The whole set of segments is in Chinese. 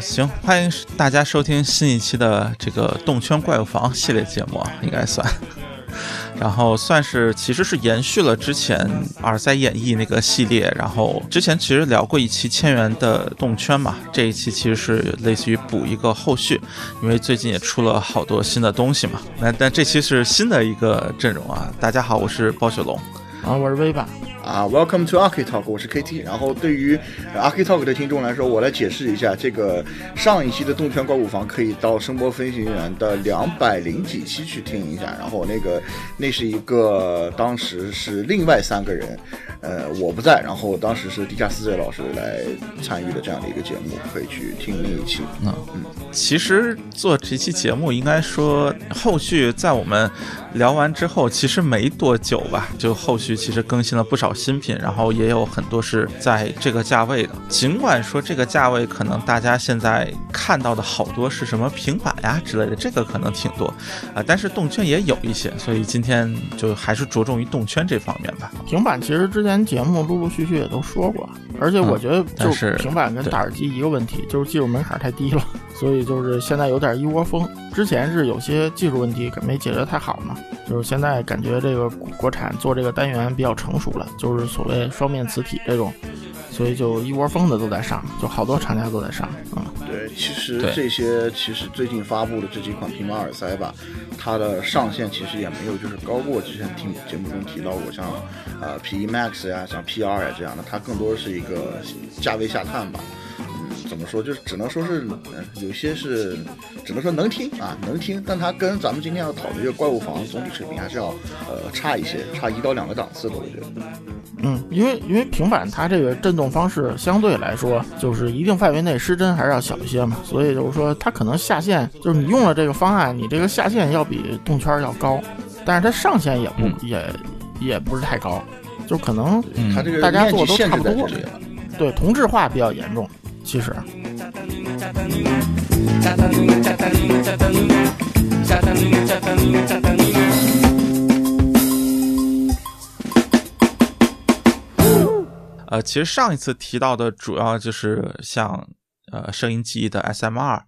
行，欢迎大家收听新一期的这个动圈怪物房系列节目，应该算。然后算是其实是延续了之前耳塞演绎那个系列，然后之前其实聊过一期千元的动圈嘛，这一期其实是类似于补一个后续，因为最近也出了好多新的东西嘛。那但这期是新的一个阵容啊！大家好，我是暴雪龙，啊，我是威吧。啊，Welcome to Arcade Talk，我是 KT。然后对于 Arcade Talk 的听众来说，我来解释一下，这个上一期的动圈怪物房可以到声波飞行员的两百零几期去听一下。然后那个那是一个当时是另外三个人，呃，我不在，然后当时是地下四 Z 老师来参与的这样的一个节目，可以去听那一期。嗯嗯，其实做这期节目，应该说后续在我们聊完之后，其实没多久吧，就后续其实更新了不少。新品，然后也有很多是在这个价位的。尽管说这个价位可能大家现在看到的好多是什么平板呀之类的，这个可能挺多啊，但是动圈也有一些，所以今天就还是着重于动圈这方面吧。平板其实之前节目陆陆续续也都说过，而且我觉得就是平板跟打耳机一个问题，就是技术门槛太低了，所以就是现在有点一窝蜂。之前是有些技术问题没解决太好嘛，就是现在感觉这个国产做这个单元比较成熟了，就是所谓双面磁体这种，所以就一窝蜂的都在上，就好多厂家都在上。嗯，对，其实这些其实最近发布的这几款平板耳塞吧，它的上限其实也没有就是高过之前听节目中提到过像呃 P Max 呀、像 P R 呀这样的，它更多是一个价位下探吧。怎么说？就是只能说是，嗯，有些是只能说能听啊，能听，但它跟咱们今天要讨论这个怪物房总体水平还是要呃差一些，差一到两个档次的，我觉得。嗯，因为因为平板它这个震动方式相对来说就是一定范围内失真还是要小一些嘛，所以就是说它可能下限就是你用了这个方案，你这个下限要比动圈要高，但是它上限也不也也不是太高，就可能它这个大家做都差不多，对，同质化比较严重。其实，呃，其实上一次提到的主要就是像呃声音记忆的 SMR，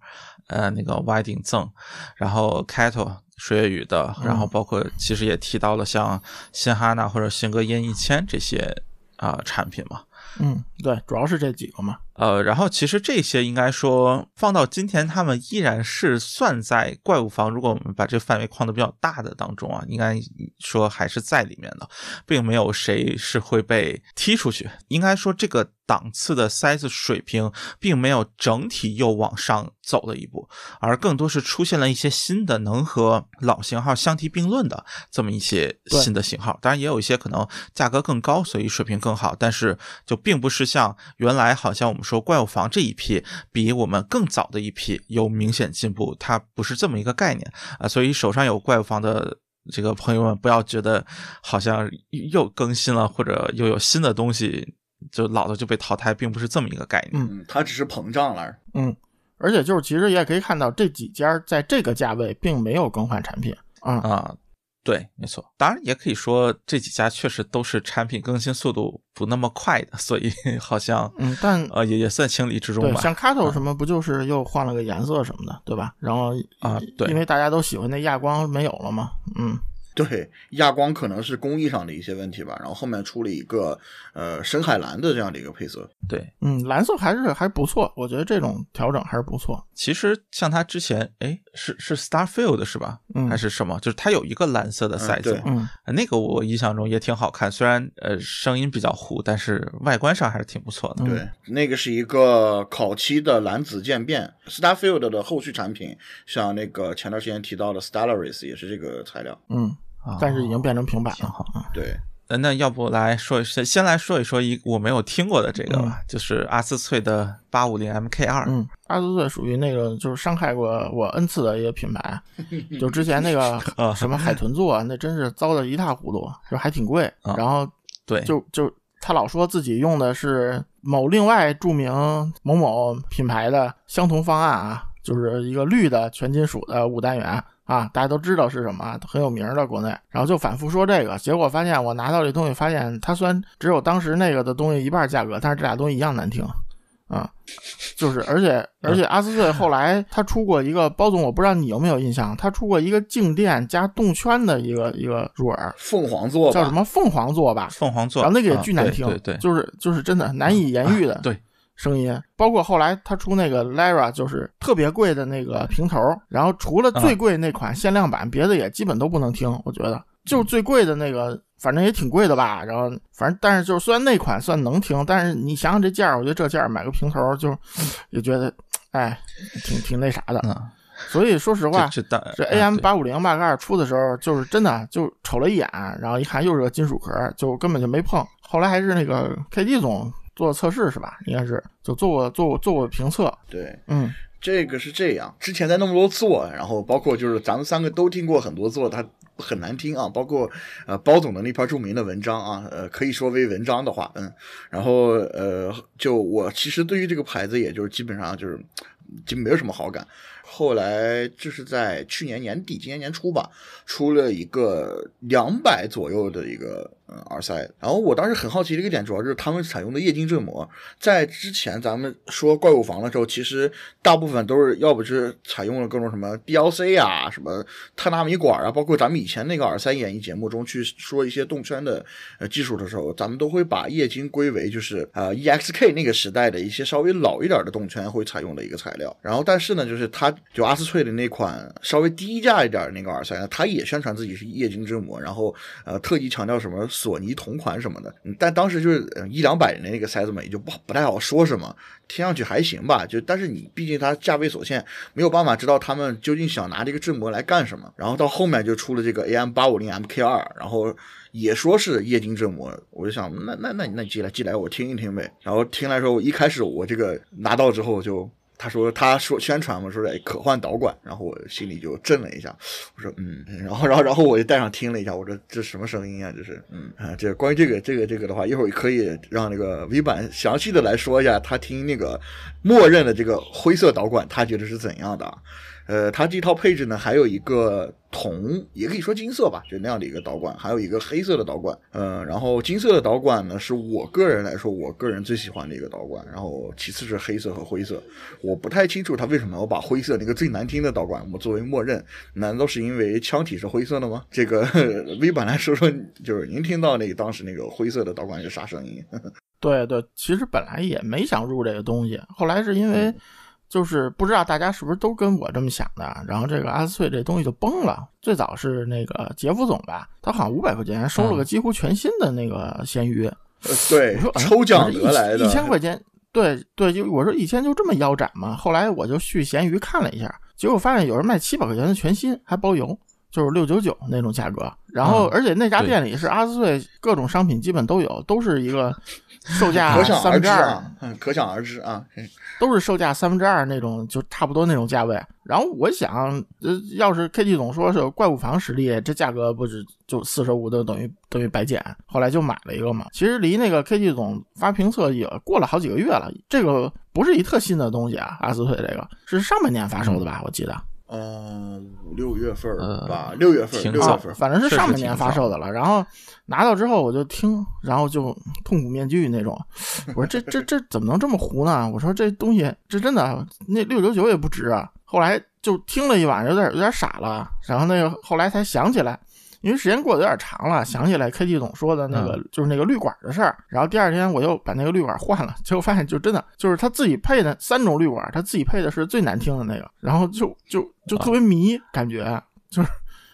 呃那个 Y 顶赠，然后 Kettle 水月雨的，然后包括其实也提到了像新哈娜或者新歌音一千这些啊产品嘛。嗯，对，主要是这几个嘛。呃，然后其实这些应该说放到今天，他们依然是算在怪物房。如果我们把这范围框的比较大的当中啊，应该说还是在里面的，并没有谁是会被踢出去。应该说这个档次的 size 水平并没有整体又往上走了一步，而更多是出现了一些新的能和老型号相提并论的这么一些新的型号。当然也有一些可能价格更高，所以水平更好，但是就并不是像原来好像我们。说怪物房这一批比我们更早的一批有明显进步，它不是这么一个概念啊，所以手上有怪物房的这个朋友们不要觉得好像又更新了或者又有新的东西，就老的就被淘汰，并不是这么一个概念。嗯，它只是膨胀了。嗯，而且就是其实也可以看到这几家在这个价位并没有更换产品啊啊。对，没错，当然也可以说这几家确实都是产品更新速度不那么快的，所以 好像嗯，但呃也也算情理之中吧。像 Cato 什么不就是又换了个颜色什么的，对吧？然后啊，对，因为大家都喜欢那亚光没有了嘛，嗯。对，亚光可能是工艺上的一些问题吧，然后后面出了一个呃深海蓝的这样的一个配色。对，嗯，蓝色还是还不错，我觉得这种调整还是不错。其实像它之前，哎，是是 Starfield 是吧？嗯，还是什么？就是它有一个蓝色的塞子，嗯，那个我印象中也挺好看，虽然呃声音比较糊，但是外观上还是挺不错的。对，那个是一个烤漆的蓝紫渐变。Starfield 的后续产品，像那个前段时间提到的 Stellaris 也是这个材料。嗯。但是已经变成平板了哈。对，那要不来说先先来说一说一我没有听过的这个吧，就是阿斯翠的八五零 MK 二。嗯，阿斯翠属于那个就是伤害过我 N 次的一个品牌，就之前那个什么海豚座，那真是糟的一塌糊涂，就还挺贵。然后对，就就他老说自己用的是某另外著名某某品牌的相同方案啊，就是一个绿的全金属的五单元。啊，大家都知道是什么，很有名的国内，然后就反复说这个，结果发现我拿到这东西，发现它虽然只有当时那个的东西一半价格，但是这俩东西一样难听，啊，就是而且而且阿斯顿后来他出过一个包总，我不知道你有没有印象，他出过一个静电加动圈的一个一个入耳，凤凰座叫什么凤凰座吧？凤凰座，然后那个也巨难听，对对，就是就是真的难以言喻的对声音。包括后来他出那个 Lara，就是特别贵的那个平头，然后除了最贵那款限量版，别的也基本都不能听。我觉得就最贵的那个。反正也挺贵的吧，然后反正但是就是虽然那款算能听，但是你想想这价，我觉得这价买个平头就也觉得，哎，挺挺那啥的。所以说实话，这 AM 八五零 Mark 二出的时候，就是真的就瞅了一眼，然后一看又是个金属壳，就根本就没碰。后来还是那个 KD 总做测试是吧？应该是就做过做过做过评测。对，嗯，这个是这样。之前在那么多做，然后包括就是咱们三个都听过很多做，它。很难听啊，包括呃包总的那篇著名的文章啊，呃可以说为文章的话，嗯，然后呃就我其实对于这个牌子，也就是基本上就是就没有什么好感。后来就是在去年年底、今年年初吧，出了一个两百左右的一个耳塞。然后我当时很好奇的一个点，主要是他们采用的液晶振膜。在之前咱们说怪物房的时候，其实大部分都是要不是采用了各种什么 DLC 啊、什么碳纳米管啊，包括咱们以前那个耳塞演绎节目中去说一些动圈的呃技术的时候，咱们都会把液晶归为就是呃 EXK 那个时代的一些稍微老一点的动圈会采用的一个材料。然后但是呢，就是它。就阿斯翠的那款稍微低价一点的那个耳塞，它也宣传自己是液晶振膜，然后呃特意强调什么索尼同款什么的，但当时就是一两百的那个塞子嘛，也就不不太好说什么，听上去还行吧，就但是你毕竟它价位所限，没有办法知道他们究竟想拿这个振膜来干什么。然后到后面就出了这个 AM 八五零 MK 二，然后也说是液晶振膜，我就想那那那那你寄来寄来我听一听呗。然后听来说，我一开始我这个拿到之后就。他说：“他说宣传嘛，说哎可换导管，然后我心里就震了一下。我说嗯，然后然后然后我就戴上听了一下，我说这什么声音啊？这是嗯啊，这关于这个这个这个的话，一会儿可以让那个 V 版详细的来说一下，他听那个默认的这个灰色导管，他觉得是怎样的。”呃，它这套配置呢，还有一个铜，也可以说金色吧，就那样的一个导管，还有一个黑色的导管。呃，然后金色的导管呢，是我个人来说，我个人最喜欢的一个导管。然后其次是黑色和灰色，我不太清楚它为什么要把灰色那个最难听的导管我作为默认，难道是因为腔体是灰色的吗？这个 V 版来说说，就是您听到那个当时那个灰色的导管是啥声音？对对，其实本来也没想入这个东西，后来是因为。就是不知道大家是不是都跟我这么想的，然后这个阿斯翠这东西就崩了。最早是那个杰夫总吧，他好像五百块钱收了个几乎全新的那个咸鱼。对，我说抽奖得来的，一千块钱。对对，就我说一千就这么腰斩吗？后来我就去咸鱼看了一下，结果发现有人卖七百块钱的全新，还包邮。就是六九九那种价格，然后而且那家店里是阿斯顿各种商品基本都有，都是一个售价三分之二，嗯，可想而知啊，都是售价三分之二那种，就差不多那种价位。然后我想，呃，要是 K T 总说是怪物房实力，这价格不是就四舍五入等于等于白捡。后来就买了一个嘛。其实离那个 K T 总发评测也过了好几个月了，这个不是一特新的东西啊，阿斯顿这个是上半年发售的吧？我记得。嗯，五六月份吧，六月份，六月份，反正是上半年发售的了。然后拿到之后我就听，然后就痛苦面具那种。我说这这这怎么能这么糊呢？我说这东西这真的那六九九也不值啊。后来就听了一晚上，有点有点傻了。然后那个后来才想起来。因为时间过得有点长了，想起来 K T 总说的那个就是那个滤管的事儿，然后第二天我又把那个滤管换了，结果发现就真的就是他自己配的三种滤管，他自己配的是最难听的那个，然后就就就特别迷，感觉就是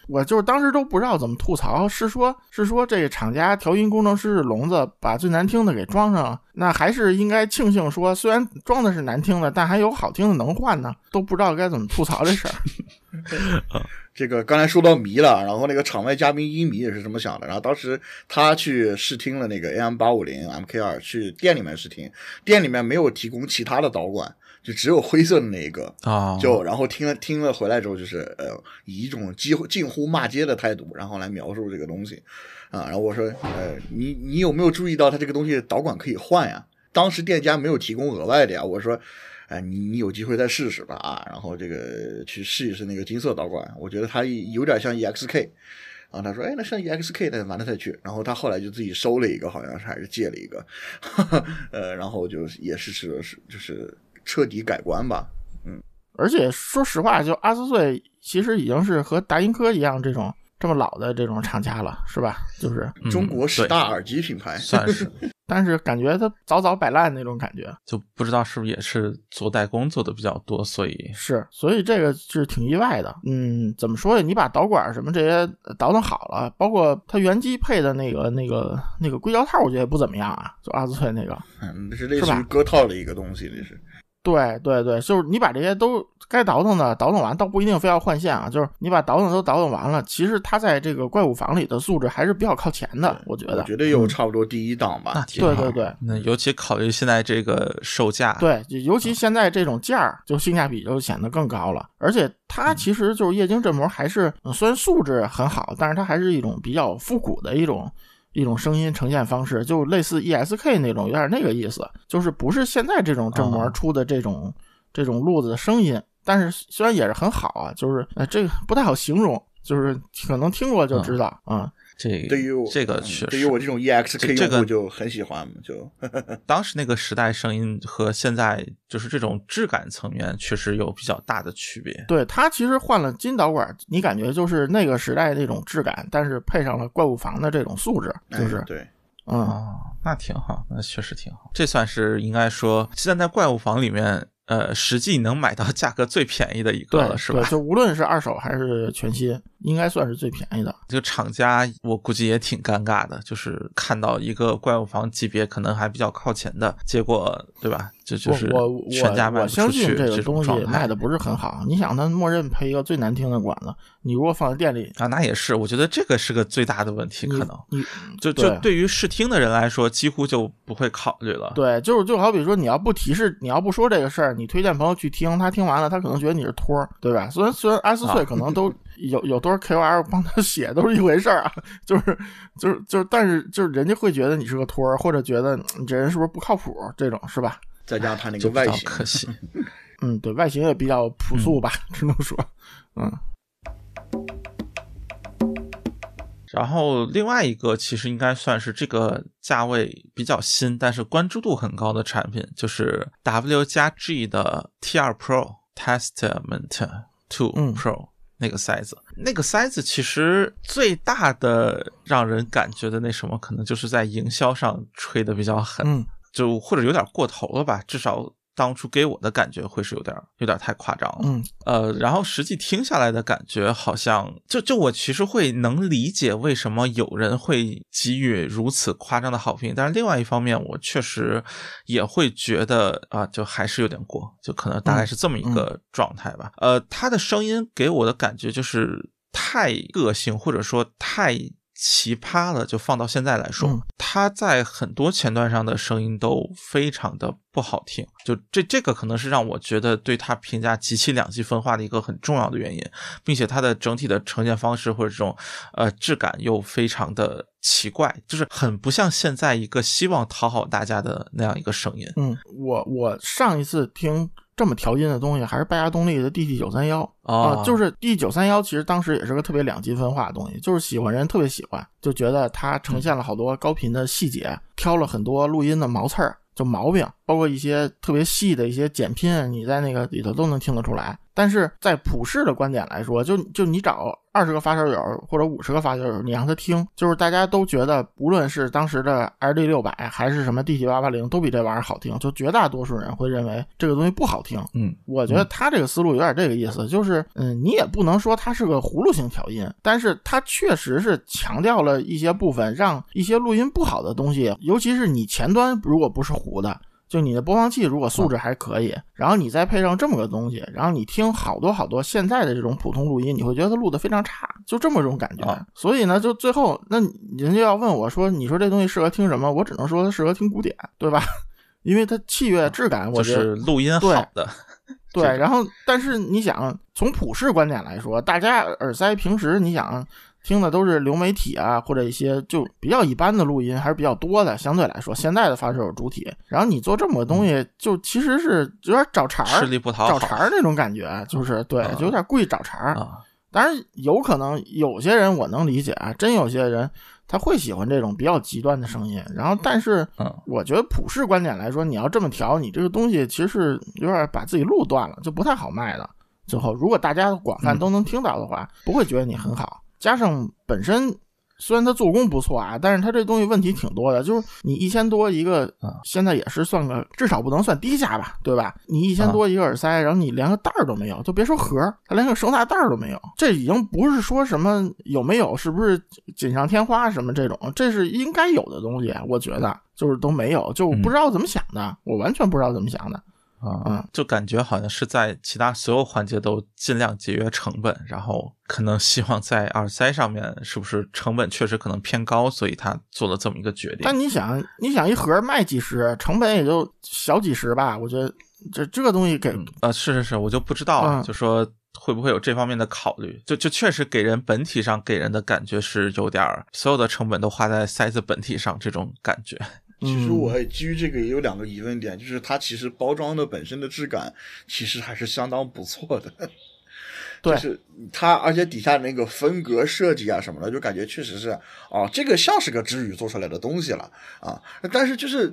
我就是当时都不知道怎么吐槽，是说是说这个厂家调音工程师是聋子把最难听的给装上，那还是应该庆幸说虽然装的是难听的，但还有好听的能换呢，都不知道该怎么吐槽这事儿。这个刚才说到迷了，然后那个场外嘉宾一迷也是这么想的。然后当时他去试听了那个 AM 八五零 MK 二，去店里面试听，店里面没有提供其他的导管，就只有灰色的那一个啊。就然后听了听了回来之后，就是呃以一种几乎近乎骂街的态度，然后来描述这个东西啊。然后我说呃你你有没有注意到他这个东西导管可以换呀？当时店家没有提供额外的呀。我说。哎，你你有机会再试试吧啊，然后这个去试一试那个金色导管，我觉得它有点像 EXK，然后他说，哎，那像 EXK 的，完了再去。然后他后来就自己收了一个，好像是还是借了一个，呃，然后就也是是是就是彻底改观吧，嗯。而且说实话，就阿斯翠其实已经是和达音科一样这种。这么老的这种厂家了，是吧？就是中国十大耳机品牌，算是。但是感觉它早早摆烂那种感觉，就不知道是不是也是做代工做的比较多，所以是，所以这个是挺意外的。嗯，怎么说呀？你把导管什么这些倒腾好了，包括它原机配的那个那个那个硅胶套，我觉得也不怎么样啊。就阿斯翠那个，嗯，是类似于割套的一个东西，这是。对对对，就是你把这些都该倒腾的倒腾完，倒不一定非要换线啊。就是你把倒腾都倒腾完了，其实它在这个怪物房里的素质还是比较靠前的，我觉得。绝对有差不多第一档吧。对对对，那尤其考虑现在这个售价，对，尤其现在这种价儿，就性价比就显得更高了。而且它其实就是液晶振膜，还是虽然素质很好，但是它还是一种比较复古的一种。一种声音呈现方式，就类似 ESK 那种，有点那个意思，就是不是现在这种振膜出的这种这种路子的声音，但是虽然也是很好啊，就是呃这个不太好形容，就是可能听过就知道啊。这对于我这个确实，对于我这种 EXK 用户就很喜欢嘛，就 当时那个时代声音和现在就是这种质感层面确实有比较大的区别。对它其实换了金导管，你感觉就是那个时代那种质感，但是配上了怪物房的这种素质，就是对，嗯，那挺好，那确实挺好。这算是应该说现在在怪物房里面。呃，实际能买到价格最便宜的一个了，是吧？就无论是二手还是全新，应该算是最便宜的。这个厂家我估计也挺尴尬的，就是看到一个怪物房级别可能还比较靠前的结果，对吧？这就是我我我相信这个东西卖的不是很好。你想，他默认配一个最难听的管子，你如果放在店里啊，那也是。我觉得这个是个最大的问题，可能你就就对于试听的人来说，几乎就不会考虑了。对，就是就好比说，你要不提示，你要不说这个事儿，你推荐朋友去听，他听完了，他可能觉得你是托，对吧？虽然虽然 S 岁可能都有有多少 KOL 帮他写，都是一回事儿啊。就是就是就是，但是就是人家会觉得你是个托儿，或者觉得你这人是不是不靠谱，这种是吧？再加上它那个外形，可惜。嗯，对外形也比较朴素吧，只能说，嗯。然后另外一个其实应该算是这个价位比较新，但是关注度很高的产品，就是 W 加 G 的 T2 Pro Testament Two Pro 那个塞子。那个塞子其实最大的让人感觉的那什么，可能就是在营销上吹的比较狠。就或者有点过头了吧，至少当初给我的感觉会是有点有点太夸张了。嗯，呃，然后实际听下来的感觉好像，就就我其实会能理解为什么有人会给予如此夸张的好评，但是另外一方面，我确实也会觉得啊，就还是有点过，就可能大概是这么一个状态吧。呃，他的声音给我的感觉就是太个性，或者说太。奇葩了，就放到现在来说，它在很多前段上的声音都非常的不好听，就这这个可能是让我觉得对它评价极其两极分化的一个很重要的原因，并且它的整体的呈现方式或者这种呃质感又非常的奇怪，就是很不像现在一个希望讨好大家的那样一个声音。嗯，我我上一次听。这么调音的东西还是拜亚动力的 DT 九三幺啊，就是 DT 九三幺，其实当时也是个特别两极分化的东西，就是喜欢人特别喜欢，就觉得它呈现了好多高频的细节，挑了很多录音的毛刺儿，就毛病，包括一些特别细的一些剪拼，你在那个里头都能听得出来。但是在普世的观点来说，就就你找二十个发烧友或者五十个发烧友，你让他听，就是大家都觉得，无论是当时的 RD 六百还是什么 D T 八八零，都比这玩意儿好听。就绝大多数人会认为这个东西不好听。嗯，我觉得他这个思路有点这个意思，就是嗯，你也不能说它是个葫芦形调音，但是它确实是强调了一些部分，让一些录音不好的东西，尤其是你前端如果不是糊的。就你的播放器如果素质还可以，然后你再配上这么个东西，然后你听好多好多现在的这种普通录音，你会觉得它录的非常差，就这么种感觉。所以呢，就最后那人家要问我说，你说这东西适合听什么？我只能说它适合听古典，对吧？因为它器乐质感，我觉得录音好的。对，然后但是你想从普世观点来说，大家耳塞平时你想。听的都是流媒体啊，或者一些就比较一般的录音，还是比较多的。相对来说，现在的发烧友主体，然后你做这么个东西，就其实是有点找茬儿，吃力不讨好，找茬儿那种感觉，就是对，就有点故意找茬儿。当然有可能有些人我能理解啊，真有些人他会喜欢这种比较极端的声音。然后，但是我觉得普世观点来说，你要这么调，你这个东西其实是有点把自己路断了，就不太好卖的。最后，如果大家广泛都能听到的话，不会觉得你很好。加上本身。虽然它做工不错啊，但是它这东西问题挺多的。就是你一千多一个，现在也是算个至少不能算低价吧，对吧？你一千多一个耳塞，然后你连个袋儿都没有，就别说盒，它连个收纳袋儿都没有。这已经不是说什么有没有，是不是锦上添花什么这种，这是应该有的东西。我觉得就是都没有，就不知道怎么想的，我完全不知道怎么想的。啊，就感觉好像是在其他所有环节都尽量节约成本，然后可能希望在耳塞上面是不是成本确实可能偏高，所以他做了这么一个决定。但你想，你想一盒卖几十，成本也就小几十吧？我觉得这这个东西给呃，是是是，我就不知道了，就说会不会有这方面的考虑？就就确实给人本体上给人的感觉是有点所有的成本都花在塞子本体上这种感觉。其实我基于这个也有两个疑问点，就是它其实包装的本身的质感其实还是相当不错的，对，就是它而且底下那个分隔设计啊什么的，就感觉确实是哦，这个像是个知语做出来的东西了啊，但是就是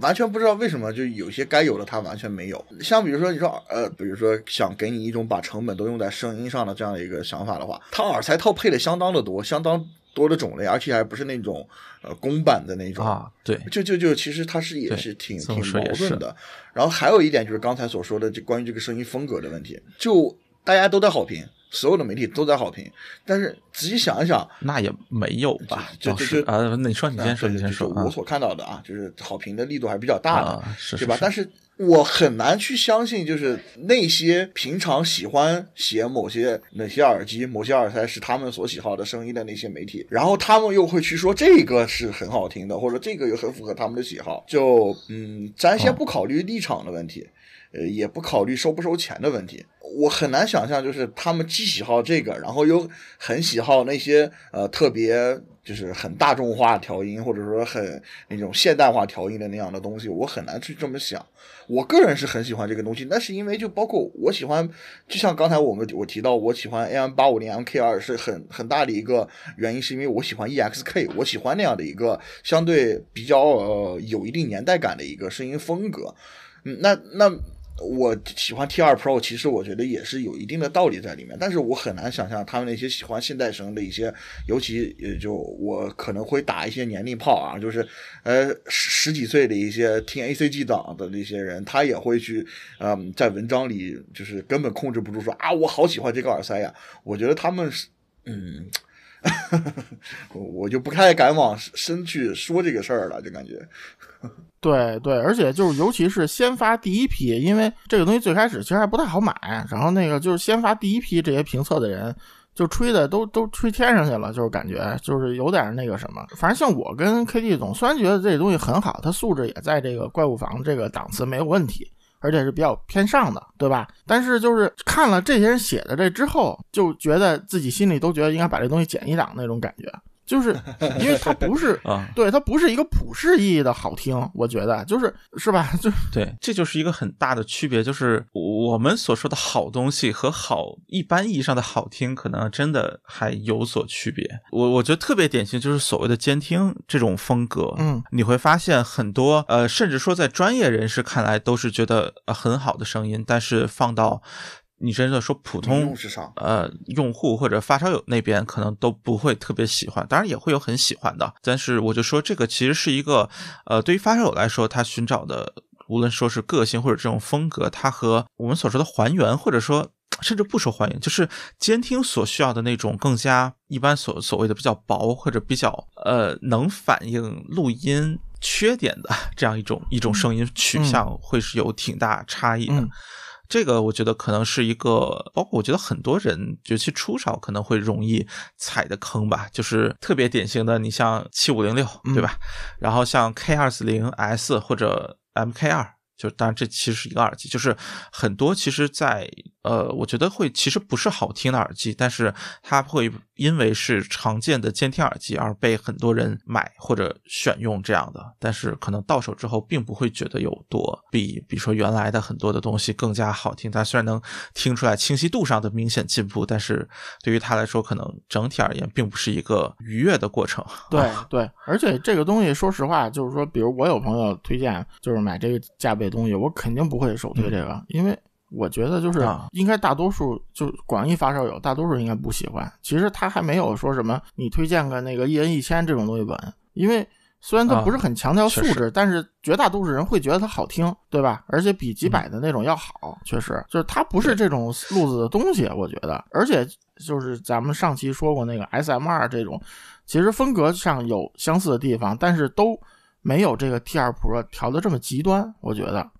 完全不知道为什么就有些该有的它完全没有，像比如说你说呃，比如说想给你一种把成本都用在声音上的这样的一个想法的话，它耳塞套配的相当的多，相当。多的种类，而且还不是那种呃公版的那种啊，对，就就就其实它是也是挺挺矛盾的。然后还有一点就是刚才所说的这关于这个声音风格的问题，就大家都在好评，所有的媒体都在好评，但是仔细想一想，那也没有吧？就就啊，那你说你先说，你先说，我所看到的啊，就是好评的力度还是比较大的，对吧？但是。我很难去相信，就是那些平常喜欢写某些哪些耳机、某些耳塞是他们所喜好的声音的那些媒体，然后他们又会去说这个是很好听的，或者这个又很符合他们的喜好。就嗯，咱先不考虑立场的问题，呃，也不考虑收不收钱的问题。我很难想象，就是他们既喜好这个，然后又很喜好那些呃特别。就是很大众化调音，或者说很那种现代化调音的那样的东西，我很难去这么想。我个人是很喜欢这个东西，那是因为就包括我喜欢，就像刚才我们我提到我喜欢 AM 八五零 MK 二是很很大的一个原因，是因为我喜欢 EXK，我喜欢那样的一个相对比较呃有一定年代感的一个声音风格。嗯，那那。我喜欢 T 二 Pro，其实我觉得也是有一定的道理在里面，但是我很难想象他们那些喜欢现代声的一些，尤其也就我可能会打一些年龄炮啊，就是呃十十几岁的一些听 ACG 档的那些人，他也会去嗯在文章里就是根本控制不住说啊我好喜欢这个耳塞呀，我觉得他们是嗯，我就不太敢往深去说这个事儿了，就感觉。对对，而且就是，尤其是先发第一批，因为这个东西最开始其实还不太好买，然后那个就是先发第一批这些评测的人，就吹的都都吹天上去了，就是感觉就是有点那个什么。反正像我跟 KD 总，虽然觉得这东西很好，它素质也在这个怪物房这个档次没有问题，而且是比较偏上的，对吧？但是就是看了这些人写的这之后，就觉得自己心里都觉得应该把这东西减一档那种感觉。就是 因为它不是啊，对，它不是一个普世意义的好听，我觉得就是是吧？就对，这就是一个很大的区别，就是我们所说的好东西和好一般意义上的好听，可能真的还有所区别。我我觉得特别典型就是所谓的监听这种风格，嗯，你会发现很多呃，甚至说在专业人士看来都是觉得呃很好的声音，但是放到。你真的说普通呃用户或者发烧友那边可能都不会特别喜欢，当然也会有很喜欢的。但是我就说这个其实是一个呃对于发烧友来说，他寻找的无论说是个性或者这种风格，它和我们所说的还原或者说甚至不说还原，就是监听所需要的那种更加一般所所谓的比较薄或者比较呃能反映录音缺点的 这样一种一种声音取向，会是有挺大差异的。这个我觉得可能是一个，包括我觉得很多人，尤其初潮可能会容易踩的坑吧，就是特别典型的，你像七五零六，对吧？然后像 K 二四零 S 或者 MK 二就当然这其实是一个耳机，就是很多其实，在呃，我觉得会其实不是好听的耳机，但是它会因为是常见的监听耳机而被很多人买或者选用这样的，但是可能到手之后并不会觉得有多比比如说原来的很多的东西更加好听。它虽然能听出来清晰度上的明显进步，但是对于它来说，可能整体而言并不是一个愉悦的过程。对 对，而且这个东西说实话，就是说，比如我有朋友推荐，就是买这个价位。这东西我肯定不会首推这个，因为我觉得就是应该大多数就广义发烧友大多数应该不喜欢。其实他还没有说什么你推荐个那个一人一千这种东西稳，因为虽然他不是很强调素质，但是绝大多数人会觉得它好听，对吧？而且比几百的那种要好，确实就是它不是这种路子的东西，我觉得。而且就是咱们上期说过那个 S M 二这种，其实风格上有相似的地方，但是都。没有这个 T2 Pro 调的这么极端，我觉得，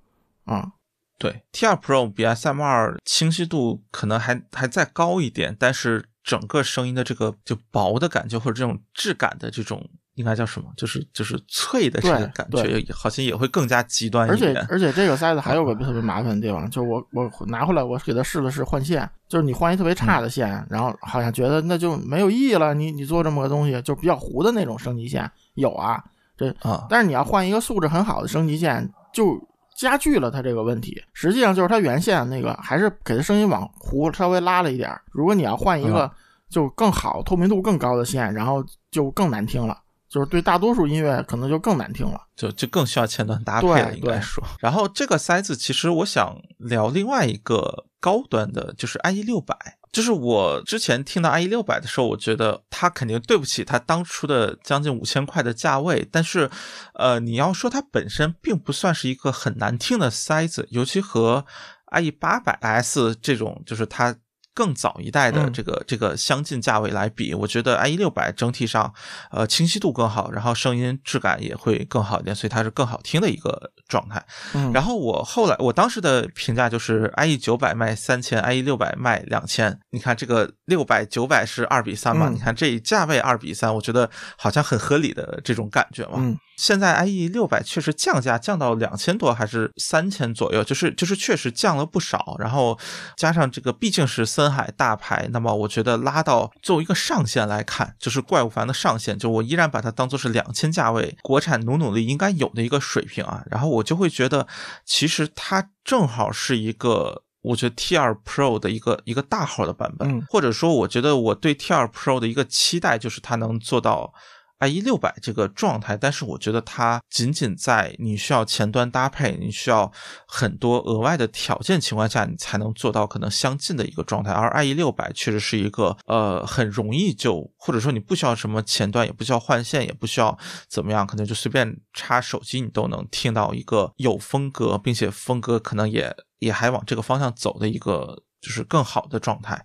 啊，对，T2 Pro 比 SM2 清晰度可能还还再高一点，但是整个声音的这个就薄的感觉或者这种质感的这种应该叫什么？就是就是脆的这个感觉，好像也会更加极端一点。而且而且这个塞子还有个特别麻烦的地方，就是我我拿回来我给他试了试换线，就是你换一特别差的线，然后好像觉得那就没有意义了。你你做这么个东西，就比较糊的那种升级线有啊。这啊，但是你要换一个素质很好的升级线，就加剧了它这个问题。实际上就是它原线那个还是给它声音往弧稍微拉了一点。如果你要换一个就更好、透明度更高的线，然后就更难听了。就是对大多数音乐可能就更难听了，就就更需要前端搭配了，应该说。然后这个塞子其实我想聊另外一个高端的，就是 IE 六百。就是我之前听到 IE 六百的时候，我觉得它肯定对不起它当初的将近五千块的价位。但是，呃，你要说它本身并不算是一个很难听的塞子，尤其和 IE 八百 S 这种，就是它。更早一代的这个这个相近价位来比，我觉得 IE 六百整体上，呃，清晰度更好，然后声音质感也会更好一点，所以它是更好听的一个状态。然后我后来我当时的评价就是 IE 九百卖三千，IE 六百卖两千。你看这个六百九百是二比三嘛？你看这价位二比三，我觉得好像很合理的这种感觉嘛。现在 IE 六百确实降价降到两千多还是三千左右，就是就是确实降了不少。然后加上这个毕竟是森海大牌，那么我觉得拉到作为一个上限来看，就是怪物凡的上限，就我依然把它当做是两千价位，国产努努力应该有的一个水平啊。然后我就会觉得，其实它正好是一个我觉得 T2 Pro 的一个一个大号的版本，或者说我觉得我对 T2 Pro 的一个期待就是它能做到。IE 六百这个状态，但是我觉得它仅仅在你需要前端搭配，你需要很多额外的条件情况下，你才能做到可能相近的一个状态。而 IE 六百确实是一个呃很容易就，或者说你不需要什么前端，也不需要换线，也不需要怎么样，可能就随便插手机，你都能听到一个有风格，并且风格可能也也还往这个方向走的一个。就是更好的状态，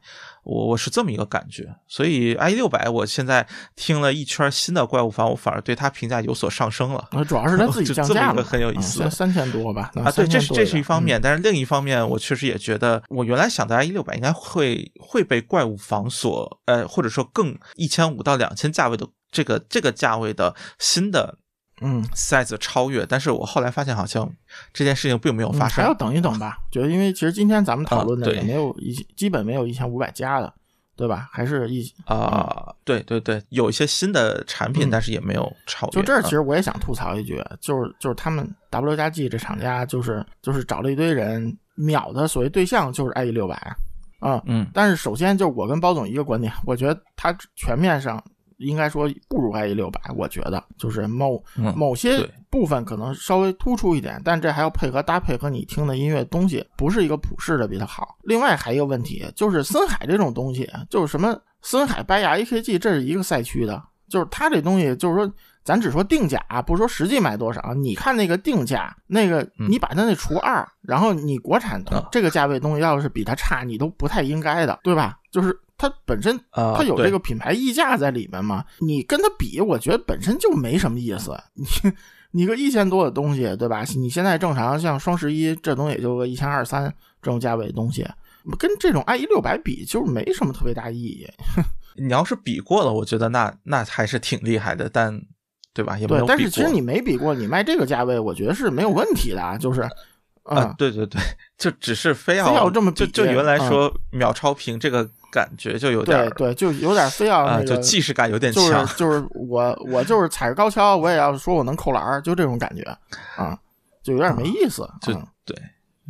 我我是这么一个感觉，所以 i 六百我现在听了一圈新的怪物房，我反而对它评价有所上升了。主要是它自己 降价了，很有意思，三千多吧？啊，对，这是这是一方面，但是另一方面，我确实也觉得，我原来想的 i 六百应该会会被怪物房所，呃，或者说更一千五到两千价位的这个这个价位的新的。嗯，size 超越，但是我后来发现好像这件事情并没有发生，还要等一等吧。觉得因为其实今天咱们讨论的也没有一基本没有一千五百加的，对吧？还是一啊，对对对，有一些新的产品，但是也没有超越。就这儿，其实我也想吐槽一句，就是就是他们 W 加 G 这厂家，就是就是找了一堆人秒的所谓对象就是 IE 六百啊，嗯，但是首先就我跟包总一个观点，我觉得它全面上。应该说不如 IE 六百，我觉得就是某某些部分可能稍微突出一点，但这还要配合搭配和你听的音乐东西，不是一个普世的比它好。另外还有一个问题就是森海这种东西，就是什么森海、白牙、AKG，这是一个赛区的，就是它这东西就是说，咱只说定价啊，不说实际卖多少。你看那个定价，那个你把它那除二，然后你国产的这个价位东西要是比它差，你都不太应该的，对吧？就是。它本身它有这个品牌溢价在里面嘛？你跟它比，我觉得本身就没什么意思。你你个一千多的东西，对吧？你现在正常像双十一这东西也就个一千二三这种价位的东西，跟这种 IE 六百比，就是没什么特别大意义。你要是比过了，我觉得那那还是挺厉害的，但对吧？也没有。但是其实你没比过，你卖这个价位，我觉得是没有问题的。就是啊，对对对，就只是非要非要这么就就原来说秒超屏这个感觉就有点对对，就有点非要那个，就既视感有点强，就是我我就是踩着高跷，我也要说我能扣篮，就这种感觉啊，就有点没意思，就对，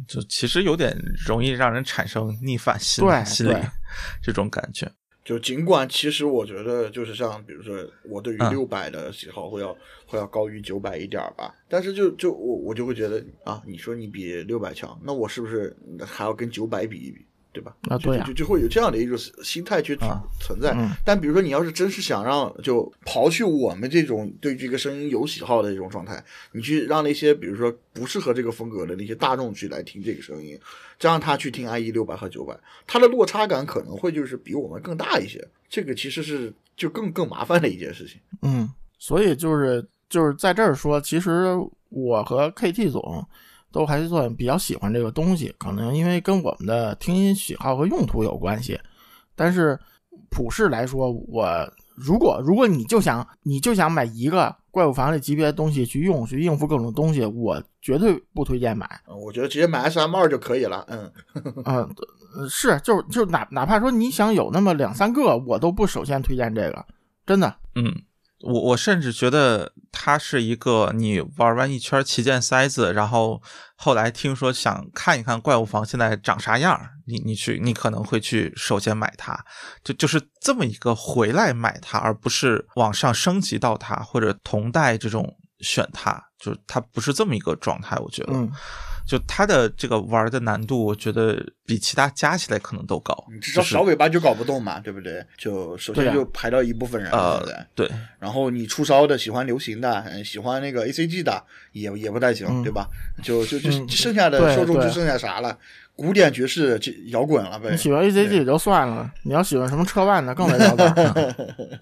就其实有点容易让人产生逆反心心理这种感觉。就尽管其实我觉得就是像比如说我对于六百的喜好会要会要高于九百一点吧，但是就就我我就会觉得啊，你说你比六百强，那我是不是还要跟九百比一比？对吧？啊，对呀，就就会有这样的一种心态去存在。但比如说，你要是真是想让，就刨去我们这种对这个声音有喜好的这种状态，你去让那些比如说不适合这个风格的那些大众去来听这个声音，这让他去听 IE 六百和九百，它的落差感可能会就是比我们更大一些。这个其实是就更更麻烦的一件事情。嗯，所以就是就是在这儿说，其实我和 KT 总。都还算比较喜欢这个东西，可能因为跟我们的听音喜好和用途有关系。但是普世来说，我如果如果你就想你就想买一个怪物房这级别的东西去用，去应付各种东西，我绝对不推荐买。我觉得直接买 S M 二就可以了。嗯嗯，是，就是就哪哪怕说你想有那么两三个，我都不首先推荐这个，真的。嗯。我我甚至觉得它是一个你玩完一圈旗舰塞子，然后后来听说想看一看怪物房现在长啥样，你你去你可能会去首先买它，就就是这么一个回来买它，而不是往上升级到它或者同代这种选它，就是它不是这么一个状态，我觉得。就它的这个玩的难度，我觉得比其他加起来可能都高。你至少小尾巴就搞不动嘛，对不对？就首先就排到一部分人，呃，对。对然后你出烧的，喜欢流行的，喜欢那个 A C G 的，也也不太行，对吧？就就就剩下的受众就剩下啥了？古典爵士、摇滚了呗。你喜欢 A C G 也就算了，你要喜欢什么车万的，更没聊的。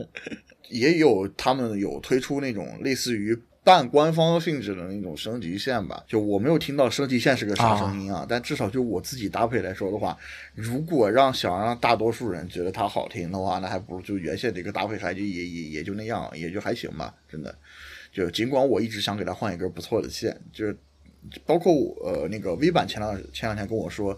也有他们有推出那种类似于。半官方性质的那种升级线吧，就我没有听到升级线是个啥声音啊，但至少就我自己搭配来说的话，如果让想让大多数人觉得它好听的话，那还不如就原先的一个搭配还就也也也就那样，也就还行吧，真的。就尽管我一直想给他换一根不错的线，就是包括呃那个 V 版前两前两天跟我说，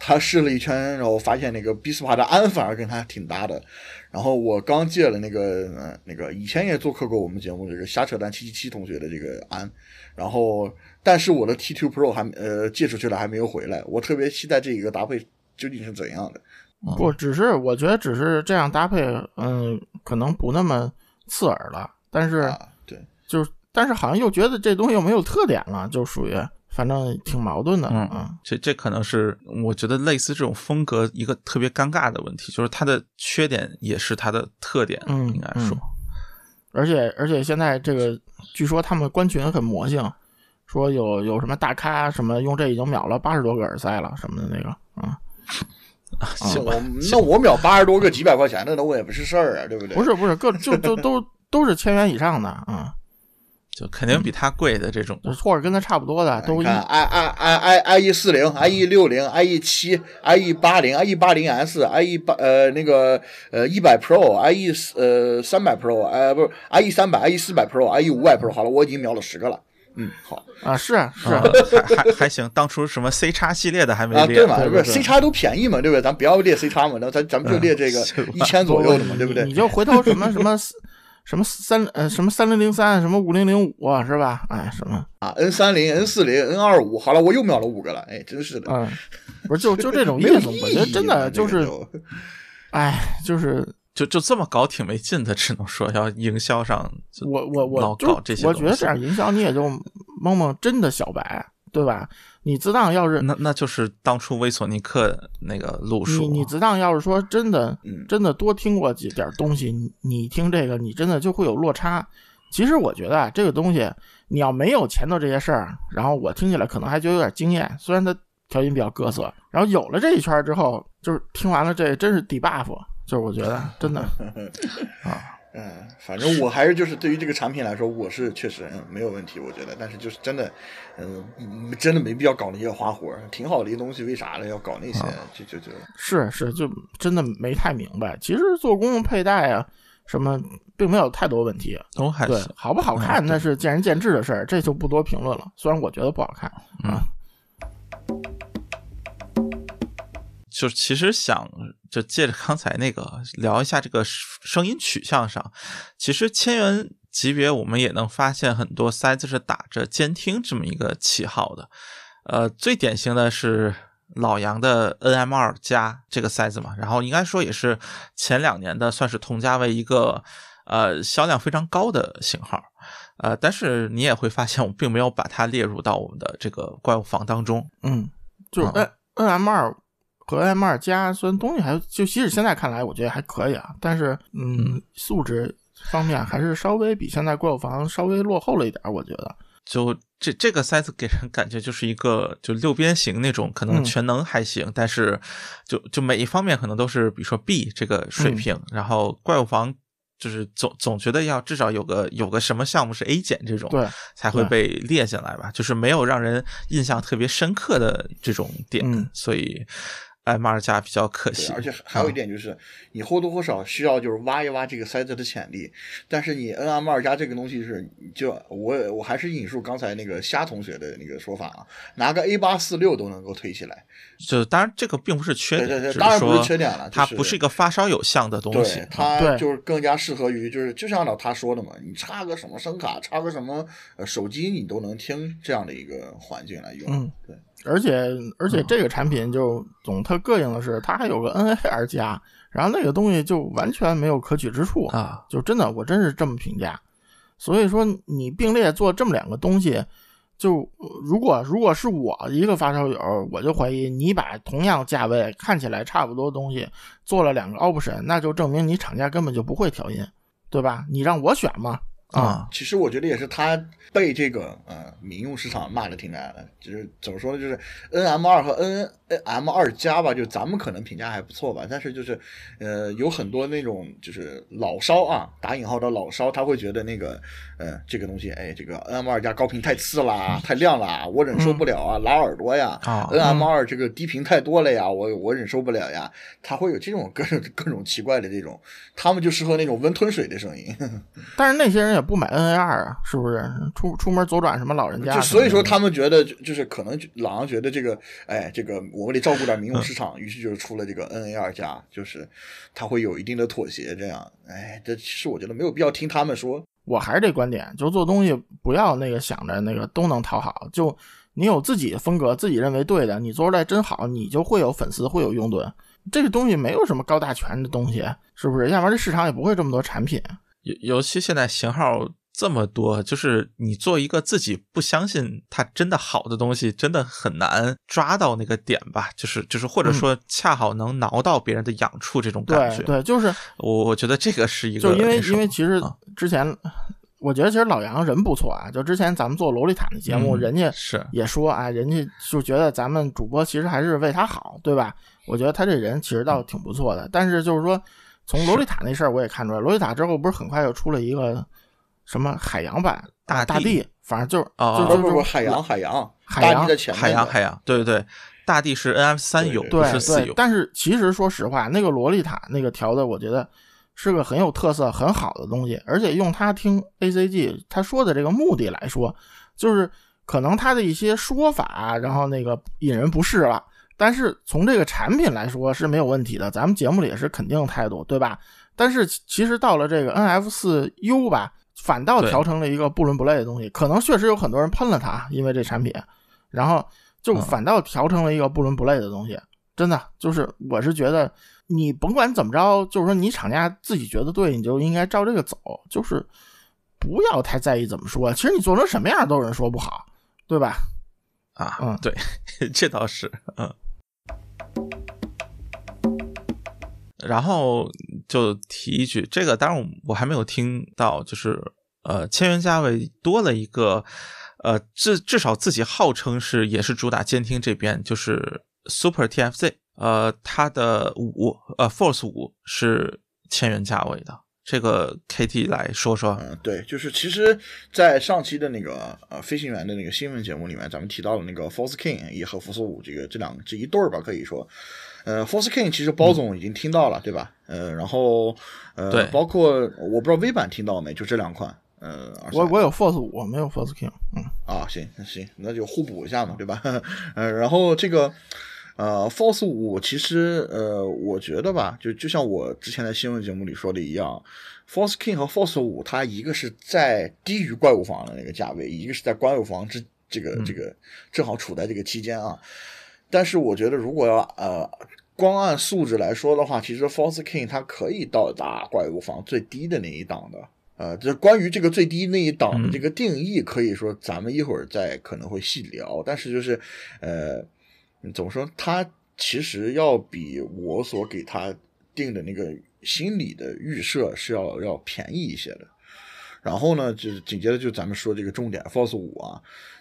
他试了一圈，然后发现那个 B 斯帕的安反而跟他挺搭的。然后我刚借了那个那个以前也做客过我们节目这个瞎扯淡七七七同学的这个安，然后但是我的 T Two Pro 还呃借出去了还没有回来，我特别期待这一个搭配究竟是怎样的。不只是我觉得只是这样搭配，嗯，可能不那么刺耳了，但是对，就是但是好像又觉得这东西又没有特点了，就属于。反正挺矛盾的，嗯嗯，这这可能是我觉得类似这种风格一个特别尴尬的问题，就是它的缺点也是它的特点，嗯，应该说，而且而且现在这个据说他们官群很魔性，说有有什么大咖什么用这已经秒了八十多个耳塞了什么的那个，啊，我那我秒八十多个几百块钱的那我也不是事儿啊，对不对？不是不是，各就就都都是千元以上的啊。就肯定比它贵的这种，或者跟它差不多的都。看 i i i i i e 四零，i e 六零，i e 七，i e 八零，i e 八零 s，i e 八呃那个呃一百 pro，i e 呃三百 pro，呃不是 i e 三百，i e 四百 pro，i e 五百 pro，好了，我已经瞄了十个了。嗯，好啊，是啊是啊，还还还行。当初什么 C 叉系列的还没列，对嘛？不是 C 叉都便宜嘛，对不对？咱不要列 C 叉嘛，那咱咱们就列这个一千左右的嘛，对不对？你就回头什么什么。什么三呃什么三零零三什么五零零五是吧？哎什么啊 N 三零 N 四零 N 二五好了我又秒了五个了哎真是的嗯 不是就就这种意思我觉得真的就是哎就是就就这么搞挺没劲的只能说要营销上我我我老搞这些我觉得这样营销你也就蒙蒙真的小白对吧？你自当要是那那就是当初威索尼克那个路数。你你自当要是说真的，真的多听过几点东西，你听这个，你真的就会有落差。其实我觉得啊，这个东西你要没有前头这些事儿，然后我听起来可能还觉得有点惊艳。虽然它调音比较各色，然后有了这一圈之后，就是听完了这真是 debuff，就是我觉得真的 啊。嗯，反正我还是，就是对于这个产品来说，我是确实没有问题，我觉得，但是就是真的，嗯，真的没必要搞那些花活，挺好的一东西，为啥呢？要搞那些，就就就。是是，就真的没太明白，其实做工佩戴啊，什么并没有太多问题，都还。对，好不好看那是见仁见智的事儿，这就不多评论了，虽然我觉得不好看。啊。就其实想。就借着刚才那个聊一下这个声音取向上，其实千元级别我们也能发现很多塞子是打着监听这么一个旗号的，呃，最典型的是老杨的 NM 二加这个塞子嘛，然后应该说也是前两年的算是同价位一个呃销量非常高的型号，呃，但是你也会发现我并没有把它列入到我们的这个怪物房当中，嗯，就 N NM 二。和 M 二加虽然东西还就即使现在看来我觉得还可以啊，但是嗯，素质方面还是稍微比现在怪物房稍微落后了一点，我觉得。就这这个塞子给人感觉就是一个就六边形那种，可能全能还行，但是就就每一方面可能都是比如说 B 这个水平，然后怪物房就是总总觉得要至少有个有个什么项目是 A 减这种，对，才会被列进来吧，就是没有让人印象特别深刻的这种点，所以。M 二加比较可惜，而且还有一点就是，你或多或少需要就是挖一挖这个塞子的潜力。但是你 N M 二加这个东西是，就我我还是引述刚才那个虾同学的那个说法啊，拿个 A 八四六都能够推起来。就当然这个并不是缺点，对对对，当然不是缺点了，它不是一个发烧友像的东西，它就是更加适合于就是就像老他说的嘛，你插个什么声卡，插个什么呃手机，你都能听这样的一个环境来用。嗯，对。而且而且这个产品就总特膈应的是，它还有个 NAR 加，然后那个东西就完全没有可取之处啊！就真的我真是这么评价。所以说你并列做这么两个东西，就如果如果是我一个发烧友，我就怀疑你把同样价位看起来差不多的东西做了两个 option，那就证明你厂家根本就不会调音，对吧？你让我选吗？啊，其实我觉得也是他被这个呃民用市场骂的挺难的，就是怎么说呢，就是 N M 二和 N N M 二加吧，就咱们可能评价还不错吧，但是就是呃有很多那种就是老烧啊，打引号的老烧，他会觉得那个呃这个东西，哎，这个 N M 二加高频太刺啦，太亮啦，我忍受不了啊，拉耳朵呀，N M 二这个低频太多了呀，我我忍受不了呀，它会有这种各种各种奇怪的这种，他们就适合那种温吞水的声音，但是那些人也。不买 N A 二啊，是不是出出门左转什么老人家？就所以说他们觉得就是可能老杨觉得这个哎这个我们得照顾点民用市场，于是就是出了这个 N A 二加，就是他会有一定的妥协这样。哎，这其实我觉得没有必要听他们说。我还是这观点，就做东西不要那个想着那个都能讨好，就你有自己的风格，自己认为对的，你做出来真好，你就会有粉丝，会有拥趸。这个东西没有什么高大全的东西，是不是？要不然这市场也不会这么多产品。尤尤其现在型号这么多，就是你做一个自己不相信它真的好的东西，真的很难抓到那个点吧？就是就是，或者说恰好能挠到别人的痒处，这种感觉。对，就是我我觉得这个是一个，就因为因为其实之前，我觉得其实老杨人不错啊。就之前咱们做洛丽塔的节目，人家是也说啊，人家就觉得咱们主播其实还是为他好，对吧？我觉得他这人其实倒挺不错的，但是就是说。从洛丽塔那事儿我也看出来，洛丽塔之后不是很快又出了一个什么海洋版大大地，反正就是啊，不不不，海洋海洋海洋的前海洋海洋，对对对，大地是 N F 三有，对是四有。但是其实说实话，那个洛丽塔那个调的，我觉得是个很有特色、很好的东西，而且用它听 A C G 他说的这个目的来说，就是可能他的一些说法，然后那个引人不适了。但是从这个产品来说是没有问题的，咱们节目里也是肯定态度，对吧？但是其实到了这个 N F 四 U 吧，反倒调成了一个不伦不类的东西。可能确实有很多人喷了它，因为这产品，然后就反倒调成了一个不伦不类的东西。真的，就是我是觉得你甭管怎么着，就是说你厂家自己觉得对，你就应该照这个走，就是不要太在意怎么说。其实你做成什么样都有人说不好，对吧？啊，嗯，对，这倒是，嗯。然后就提一句，这个当然我还没有听到，就是呃，千元价位多了一个，呃，至至少自己号称是也是主打监听这边，就是 Super TFZ，呃，它的五呃 Force 五是千元价位的，这个 KT 来说说。嗯，对，就是其实，在上期的那个呃飞行员的那个新闻节目里面，咱们提到了那个 Force King 也和 Force 五这个这两这一对儿吧，可以说。呃，Force King 其实包总已经听到了，对吧？呃，然后呃，包括我不知道 V 版听到没，就这两款。呃，我我有 Force 五，没有 Force King。嗯，啊，行行，那就互补一下嘛，对吧？呃，然后这个呃，Force 五其实呃，我觉得吧，就就像我之前在新闻节目里说的一样，Force King 和 Force 五，它一个是在低于怪物房的那个价位，一个是在怪物房之这个这个正好处在这个期间啊。但是我觉得，如果要呃光按素质来说的话，其实 Force King 它可以到达怪物房最低的那一档的。呃，这关于这个最低那一档的这个定义，可以说咱们一会儿再可能会细聊。但是就是呃。怎么说？他其实要比我所给他定的那个心理的预设是要要便宜一些的。然后呢，就是紧接着就咱们说这个重点，Force 五啊，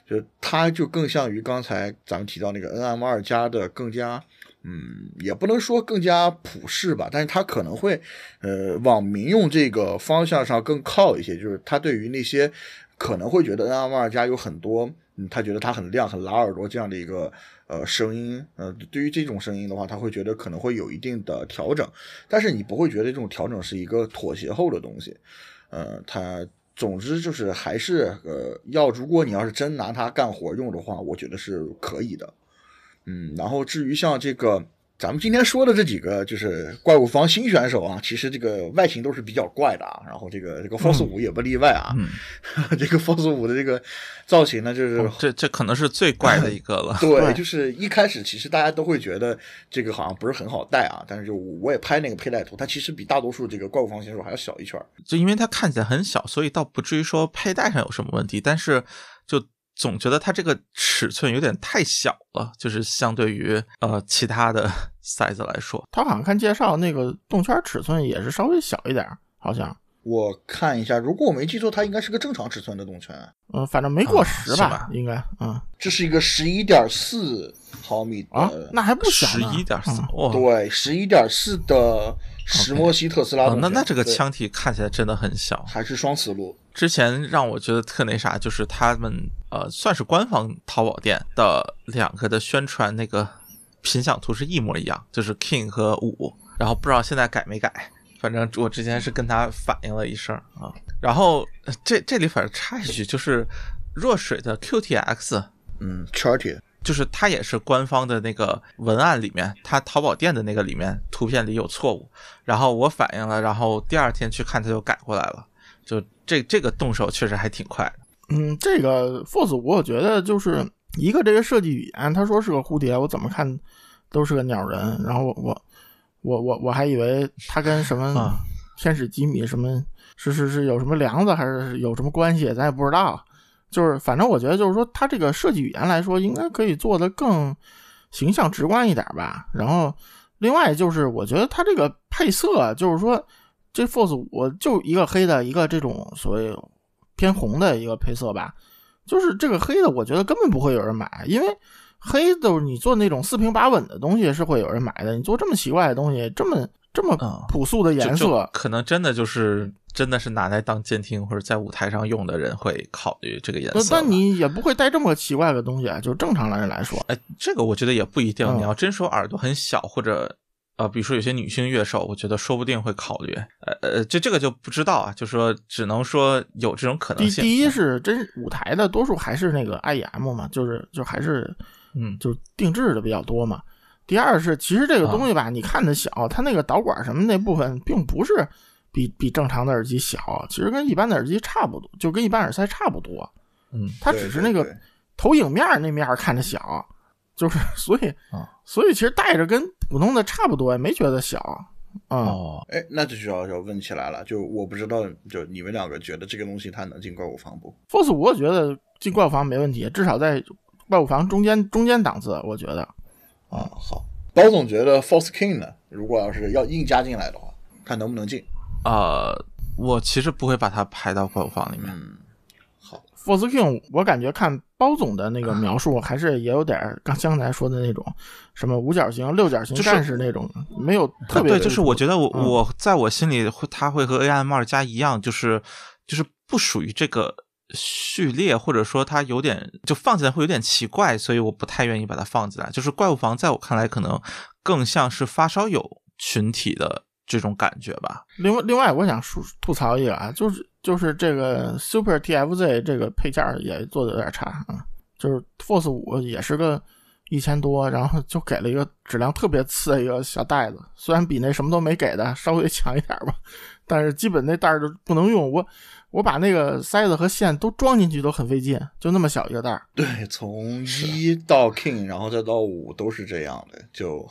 就它就更像于刚才咱们提到那个 NM 二加的更加，嗯，也不能说更加普适吧，但是它可能会呃往民用这个方向上更靠一些，就是它对于那些可能会觉得 NM 二加有很多，嗯，他觉得它很亮很拉耳朵这样的一个。呃，声音，呃，对于这种声音的话，他会觉得可能会有一定的调整，但是你不会觉得这种调整是一个妥协后的东西，呃，它总之就是还是呃，要如果你要是真拿它干活用的话，我觉得是可以的，嗯，然后至于像这个。咱们今天说的这几个就是怪物方新选手啊，其实这个外形都是比较怪的啊。然后这个这个 Force 五也不例外啊。这个 Force 五的这个造型呢，就是这这可能是最怪的一个了。对，就是一开始其实大家都会觉得这个好像不是很好戴啊。但是就我也拍那个佩戴图，它其实比大多数这个怪物方选手还要小一圈。就因为它看起来很小，所以倒不至于说佩戴上有什么问题。但是就。总觉得它这个尺寸有点太小了，就是相对于呃其他的 size 来说，它好像看介绍那个动圈尺寸也是稍微小一点，好像。我看一下，如果我没记错，它应该是个正常尺寸的动圈，嗯，反正没过十吧，应该，嗯，这是一个十一点四毫米啊，那还不小十一点四，对，十一点四的石墨烯特斯拉，那那这个腔体看起来真的很小，还是双磁路。之前让我觉得特那啥，就是他们呃，算是官方淘宝店的两个的宣传那个品相图是一模一样，就是 King 和五，然后不知道现在改没改，反正我之前是跟他反映了一声啊。然后这这里反正插一句，就是若水的 QTX，嗯 c h a r t 就是它也是官方的那个文案里面，它淘宝店的那个里面图片里有错误，然后我反映了，然后第二天去看它就改过来了。就这这个动手确实还挺快的。嗯，这个 Force 五我觉得就是一个这个设计语言，他说是个蝴蝶，我怎么看都是个鸟人。然后我我我我我还以为他跟什么天使吉米什么是是是有什么梁子还是有什么关系，咱也不知道。就是反正我觉得就是说它这个设计语言来说，应该可以做的更形象直观一点吧。然后另外就是我觉得它这个配色就是说。这 Force 五就一个黑的，一个这种所谓偏红的一个配色吧，就是这个黑的，我觉得根本不会有人买，因为黑的你做那种四平八稳的东西是会有人买的，你做这么奇怪的东西，这么这么朴素的颜色，可能真的就是真的是拿来当监听或者在舞台上用的人会考虑这个颜色。但你也不会带这么奇怪的东西啊，就正常的人来说，哎，这个我觉得也不一定。你要真说耳朵很小或者。呃，比如说有些女性乐手，我觉得说不定会考虑。呃呃，这这个就不知道啊，就说只能说有这种可能性。第一是真舞台的多数还是那个 IEM 嘛，就是就还是嗯，就定制的比较多嘛。第二是其实这个东西吧，你看的小，它那个导管什么那部分并不是比比正常的耳机小，其实跟一般的耳机差不多，就跟一般耳塞差不多。嗯，它只是那个投影面那面看着小。就是，所以啊，所以其实戴着跟普通的差不多，也没觉得小哦。哎，那这就要要问起来了，就我不知道，就你们两个觉得这个东西它能进怪物房不？Force 五我觉得进怪物房没问题，至少在怪物房中间中间档次，我觉得。啊，好，包总觉得 Force King 呢？如果要是要硬加进来的话，看能不能进？呃，我其实不会把它排到怪物房里面。嗯，好 Force King，我感觉看包总的那个描述，还是也有点刚刚才说的那种什么五角形、六角形战士那种，没有特别。对，就是我觉得我我在我心里会，他会和 AM 二加一样，就是就是不属于这个序列，或者说它有点就放起来会有点奇怪，所以我不太愿意把它放进来。就是怪物房，在我看来，可能更像是发烧友群体的。这种感觉吧。另外，另外，我想说吐槽一个啊，就是就是这个 Super TFZ 这个配件也做的有点差啊。就是 Force 五也是个一千多，然后就给了一个质量特别次的一个小袋子，虽然比那什么都没给的稍微强一点吧，但是基本那袋儿就不能用。我我把那个塞子和线都装进去都很费劲，就那么小一个袋儿。对，从一到 King，然后再到五都是这样的。就，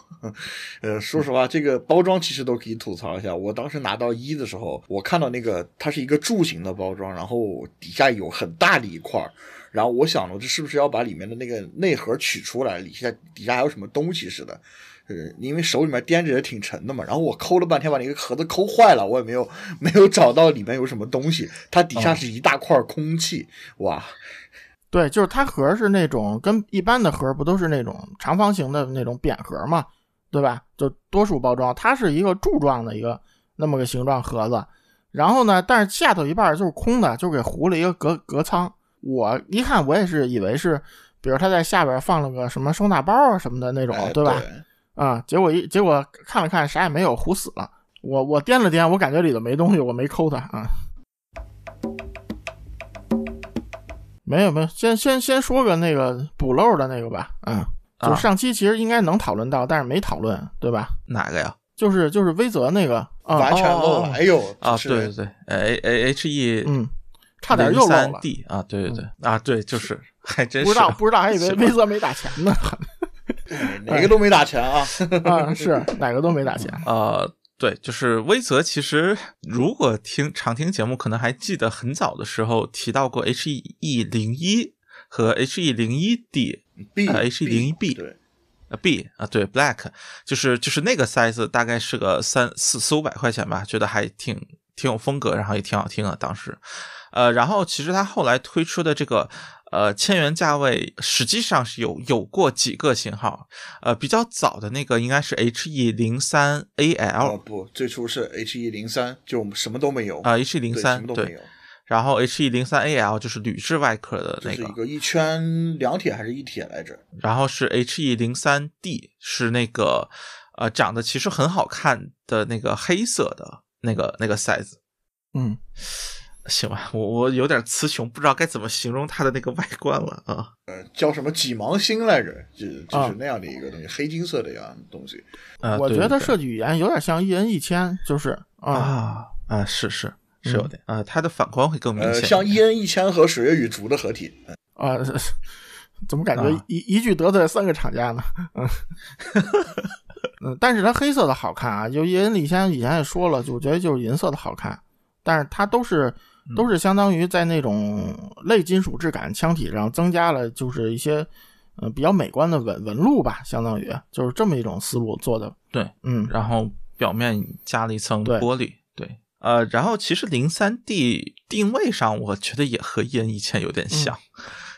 呃，说实话，这个包装其实都可以吐槽一下。我当时拿到一的时候，我看到那个它是一个柱形的包装，然后底下有很大的一块儿。然后我想了，这是不是要把里面的那个内核取出来？底下底下还有什么东西似的？呃，因为手里面掂着也挺沉的嘛。然后我抠了半天，把那个盒子抠坏了，我也没有没有找到里面有什么东西。它底下是一大块空气，哇！对，就是它盒是那种跟一般的盒不都是那种长方形的那种扁盒嘛，对吧？就多数包装，它是一个柱状的一个那么个形状盒子。然后呢，但是下头一半就是空的，就给糊了一个隔隔舱。我一看，我也是以为是，比如他在下边放了个什么收纳包啊什么的那种，对吧？啊，结果一结果看了看，啥也没有，糊死了。我我掂了掂，我感觉里头没东西，我没抠它啊。没有没有，先先先说个那个补漏的那个吧，嗯，就上期其实应该能讨论到，但是没讨论，对吧？哪个呀？就是就是威泽那个，完全漏了。哎呦啊，对对对，A A H E，嗯。差点又漏了啊！对对对啊，对，就是还真是不知道不知道，还以为威泽没打钱呢。哪个都没打全啊！啊，是哪个都没打全啊？对，就是威泽。其实如果听常听节目，可能还记得很早的时候提到过 H E E 零一和 H E 零一 D，B，H E 零一 B，对，B 啊，对，Black，就是就是那个 size，大概是个三四四五百块钱吧，觉得还挺挺有风格，然后也挺好听的，当时。呃，然后其实他后来推出的这个呃千元价位，实际上是有有过几个型号，呃，比较早的那个应该是 H E 零三 A L，不，最初是 H E 零三，就什么都没有啊，H E 零三对，然后 H E 零三 A L 就是铝制外壳的那个，一个一圈两铁还是一铁来着？然后是 H E 零三 D 是那个呃长得其实很好看的那个黑色的那个那个 size，嗯。行吧，我我有点词穷，不知道该怎么形容它的那个外观了啊。呃，叫什么几芒星来着？就就是那样的一个东西，黑金色的一样东西。呃，我觉得设计语言有点像一人一千，就是啊啊，是是是有点啊，它的反光会更明显，像一人一千和水月与竹的合体。啊，怎么感觉一一句得罪三个厂家呢？嗯，嗯，但是它黑色的好看啊，就一人一千以前也说了，就我觉得就是银色的好看，但是它都是。都是相当于在那种类金属质感腔体上增加了，就是一些呃比较美观的纹纹路吧，相当于就是这么一种思路做的。对，嗯，然后表面加了一层玻璃。对，呃，然后其实零三 D 定位上，我觉得也和一人一千有点像，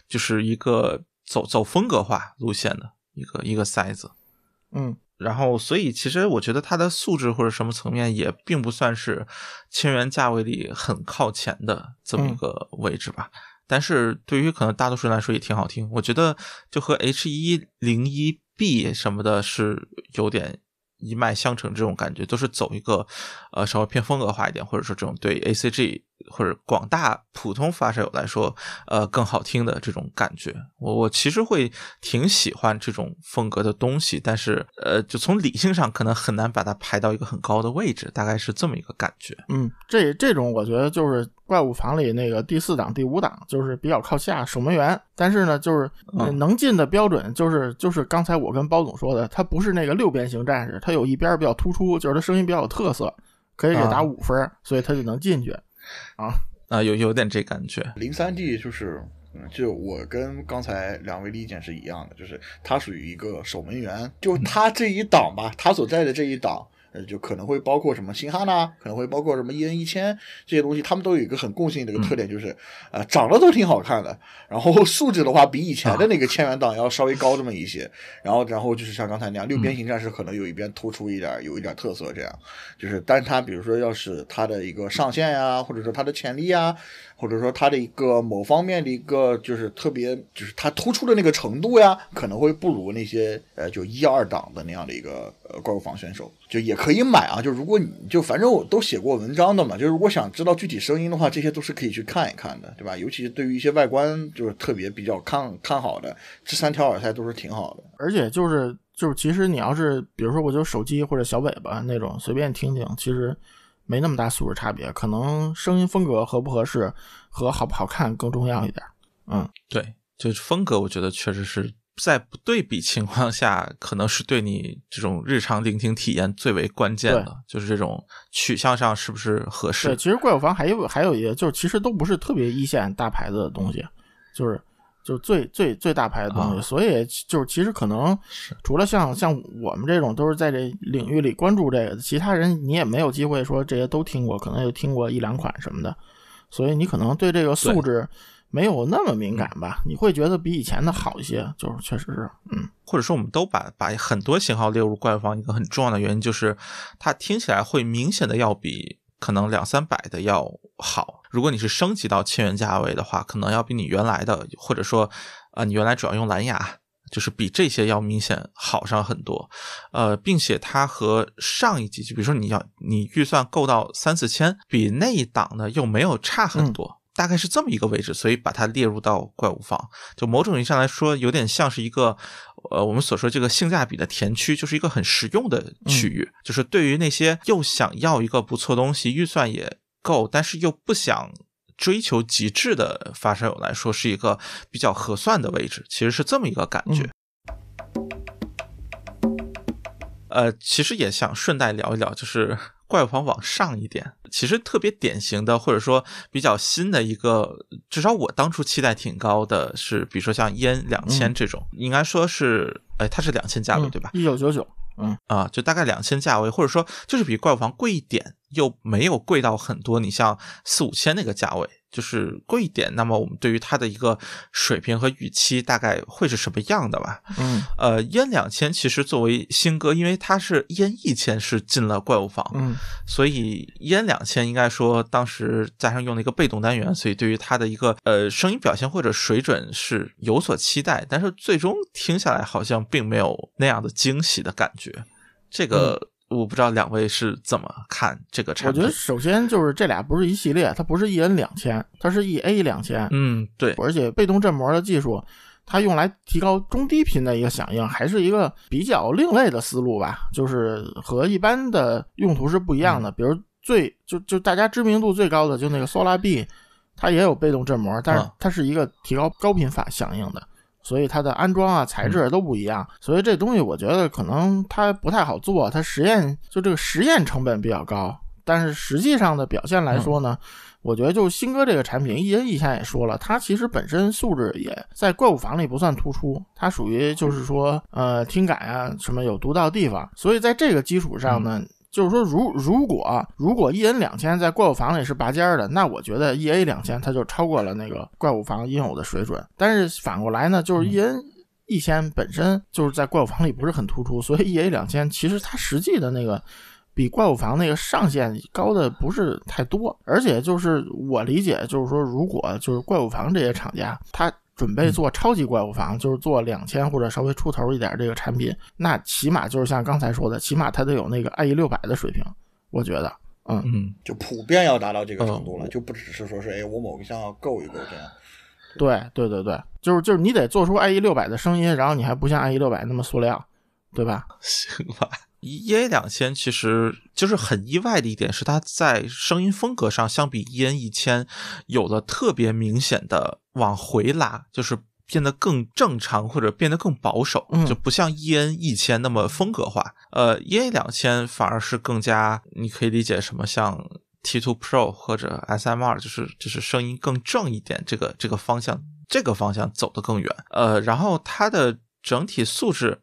就是一个走走风格化路线的一个一个塞子。嗯。然后，所以其实我觉得它的素质或者什么层面也并不算是千元价位里很靠前的这么一个位置吧。但是对于可能大多数人来说也挺好听。我觉得就和 H 一零一 B 什么的是有点。一脉相承这种感觉，都是走一个，呃，稍微偏风格化一点，或者说这种对 A C G 或者广大普通发烧友来说，呃，更好听的这种感觉。我我其实会挺喜欢这种风格的东西，但是，呃，就从理性上可能很难把它排到一个很高的位置，大概是这么一个感觉。嗯，这这种我觉得就是怪物房里那个第四档、第五档，就是比较靠下守门员，但是呢，就是能进的标准，就是就是刚才我跟包总说的，他不是那个六边形战士，他。有一边比较突出，就是他声音比较有特色，可以给打五分，所以他就能进去。啊啊，有有点这感觉。零三 D 就是，就我跟刚才两位意见是一样的，就是他属于一个守门员，就他这一档吧，他所在的这一档。呃，就可能会包括什么星哈呐，可能会包括什么一人一千这些东西，他们都有一个很共性的一个特点，就是，呃，长得都挺好看的，然后素质的话比以前的那个千元档要稍微高这么一些，然后，然后就是像刚才那样，六边形战士可能有一边突出一点，有一点特色，这样，就是，但是它比如说要是它的一个上限呀，或者说它的潜力啊，或者说它的一个某方面的一个就是特别，就是它突出的那个程度呀，可能会不如那些呃就一二档的那样的一个呃怪物房选手。就也可以买啊。就如果你就反正我都写过文章的嘛，就如果想知道具体声音的话，这些都是可以去看一看的，对吧？尤其是对于一些外观就是特别比较看看好的，这三条耳塞都是挺好的。而且就是就是，其实你要是比如说我就手机或者小尾巴那种随便听听，其实没那么大素质差别，可能声音风格合不合适和好不好看更重要一点。嗯，对，就是风格，我觉得确实是。在不对比情况下，可能是对你这种日常聆听体验最为关键的，就是这种取向上是不是合适？对，其实怪物房还有还有一个，就是其实都不是特别一线大牌子的东西，就是就是最最最大牌的东西，所以就是其实可能除了像像我们这种都是在这领域里关注这个，其他人你也没有机会说这些都听过，可能就听过一两款什么的，所以你可能对这个素质。没有那么敏感吧？你会觉得比以前的好一些，就是确实是，嗯，或者说我们都把把很多型号列入官方，一个很重要的原因就是它听起来会明显的要比可能两三百的要好。如果你是升级到千元价位的话，可能要比你原来的，或者说呃你原来主要用蓝牙，就是比这些要明显好上很多。呃，并且它和上一级，就比如说你要你预算够到三四千，比那一档呢又没有差很多。大概是这么一个位置，所以把它列入到怪物房，就某种意义上来说，有点像是一个，呃，我们所说这个性价比的田区，就是一个很实用的区域，就是对于那些又想要一个不错东西，预算也够，但是又不想追求极致的发烧友来说，是一个比较合算的位置，其实是这么一个感觉。呃，其实也想顺带聊一聊，就是。怪物房往上一点，其实特别典型的，或者说比较新的一个，至少我当初期待挺高的，是比如说像烟两千这种，应该说是，哎，它是两千价位对吧？一九九九，嗯啊，就大概两千价位，或者说就是比怪物房贵一点，又没有贵到很多，你像四五千那个价位。就是贵一点，那么我们对于它的一个水平和预期大概会是什么样的吧？嗯，呃，烟两千其实作为新歌，因为它是烟一千是进了怪物房，嗯，所以烟两千应该说当时加上用了一个被动单元，所以对于它的一个呃声音表现或者水准是有所期待，但是最终听下来好像并没有那样的惊喜的感觉，这个。我不知道两位是怎么看这个产品。我觉得首先就是这俩不是一系列，它不是 E N 两千，它是 E A 两千。嗯，对。而且被动振膜的技术，它用来提高中低频的一个响应，还是一个比较另类的思路吧。就是和一般的用途是不一样的。比如最就就大家知名度最高的就那个 Solar B，它也有被动振膜，但是它是一个提高高频反响应的。所以它的安装啊、材质都不一样，所以这东西我觉得可能它不太好做，它实验就这个实验成本比较高。但是实际上的表现来说呢，我觉得就新哥这个产品，一人以前也说了，它其实本身素质也在怪物房里不算突出，它属于就是说呃听感啊什么有独到地方。所以在这个基础上呢。就是说，如如果如果一 N 两千在怪物房里是拔尖的，那我觉得 E A 两千它就超过了那个怪物房应有的水准。但是反过来呢，就是 E N 一千本身就是在怪物房里不是很突出，所以 E A 两千其实它实际的那个比怪物房那个上限高的不是太多。而且就是我理解，就是说如果就是怪物房这些厂家它。准备做超级怪物房，就是做两千或者稍微出头一点这个产品，那起码就是像刚才说的，起码它得有那个 IE 六百的水平，我觉得，嗯嗯，就普遍要达到这个程度了，就不只是说是哎，我某个项要够一够这样。对对对对，就是就是你得做出 IE 六百的声音，然后你还不像 IE 六百那么塑料，对吧？行吧。E A 两千其实就是很意外的一点是，它在声音风格上相比 E N 一千有了特别明显的往回拉，就是变得更正常或者变得更保守，就不像 E N 一千那么风格化。呃，E A 两千反而是更加，你可以理解什么像 T Two Pro 或者 S M 二，就是就是声音更正一点，这个这个方向这个方向走得更远。呃，然后它的。整体素质，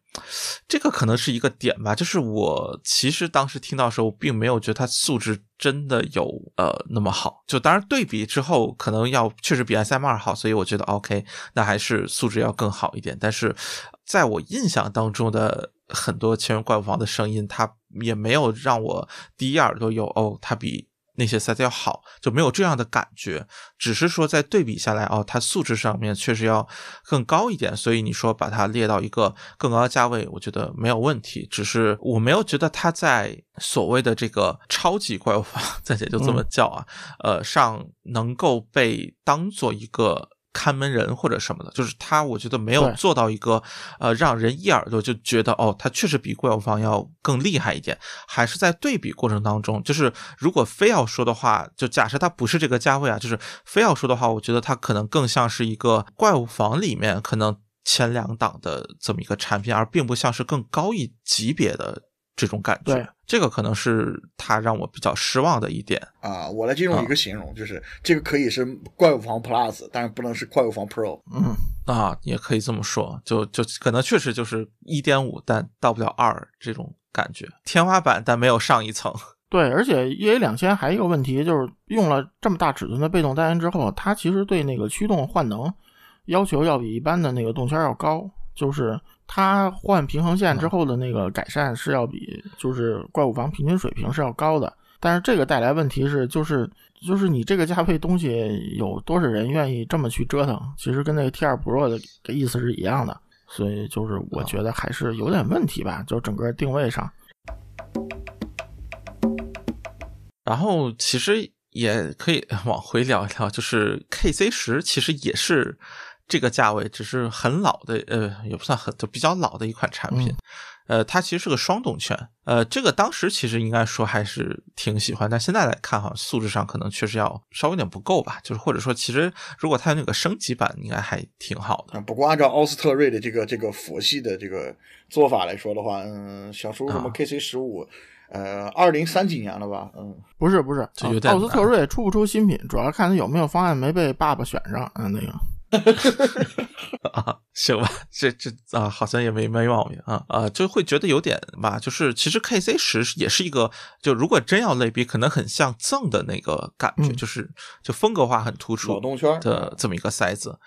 这个可能是一个点吧。就是我其实当时听到时候，并没有觉得它素质真的有呃那么好。就当然对比之后，可能要确实比 S M 二好，所以我觉得 OK，那还是素质要更好一点。但是在我印象当中的很多千元怪物房的声音，它也没有让我第一耳朵有哦，它比那些塞子要好，就没有这样的感觉。只是说在对比下来，哦，它素质上面确实要更高一点，所以你说把它列到一个更高的价位，我觉得没有问题。只是我没有觉得它在所谓的这个超级怪物法，暂且就这么叫啊，呃，上能够被当做一个。看门人或者什么的，就是他，我觉得没有做到一个呃，让人一耳朵就觉得哦，他确实比怪物房要更厉害一点。还是在对比过程当中，就是如果非要说的话，就假设它不是这个价位啊，就是非要说的话，我觉得它可能更像是一个怪物房里面可能前两档的这么一个产品，而并不像是更高一级别的。这种感觉，这个可能是他让我比较失望的一点啊。我来进入一个形容，就是这个可以是怪物房 Plus，但是不能是怪物房 Pro。嗯啊，也可以这么说，就就可能确实就是一点五，但到不了二这种感觉，天花板但没有上一层。对，而且 EA 两千还有一个问题，就是用了这么大尺寸的被动单元之后，它其实对那个驱动换能要求要比一般的那个动圈要高，就是。它换平衡线之后的那个改善是要比就是怪物房平均水平是要高的，但是这个带来问题是就是就是你这个价位东西有多少人愿意这么去折腾？其实跟那个 T 二 Pro 的的意思是一样的，所以就是我觉得还是有点问题吧，就整个定位上。然后其实也可以 往回聊一聊，就是 KC 十其实也是。这个价位只是很老的，呃，也不算很，就比较老的一款产品。呃，它其实是个双动圈。呃，这个当时其实应该说还是挺喜欢，但现在来看哈，素质上可能确实要稍微有点不够吧。就是或者说，其实如果它那个升级版，应该还挺好的。不过按照奥斯特瑞的这个这个佛系的这个做法来说的话，嗯，想出什么 KC 十五，呃，二零三几年了吧？嗯，不是不是，奥斯特瑞出不出新品，主要看它有没有方案没被爸爸选上。嗯，那个。啊，行吧，这这啊，好像也没没毛病啊啊，就会觉得有点吧，就是其实 K C 十也是一个，就如果真要类比，可能很像赠的那个感觉，就是就风格化很突出的这么一个塞子。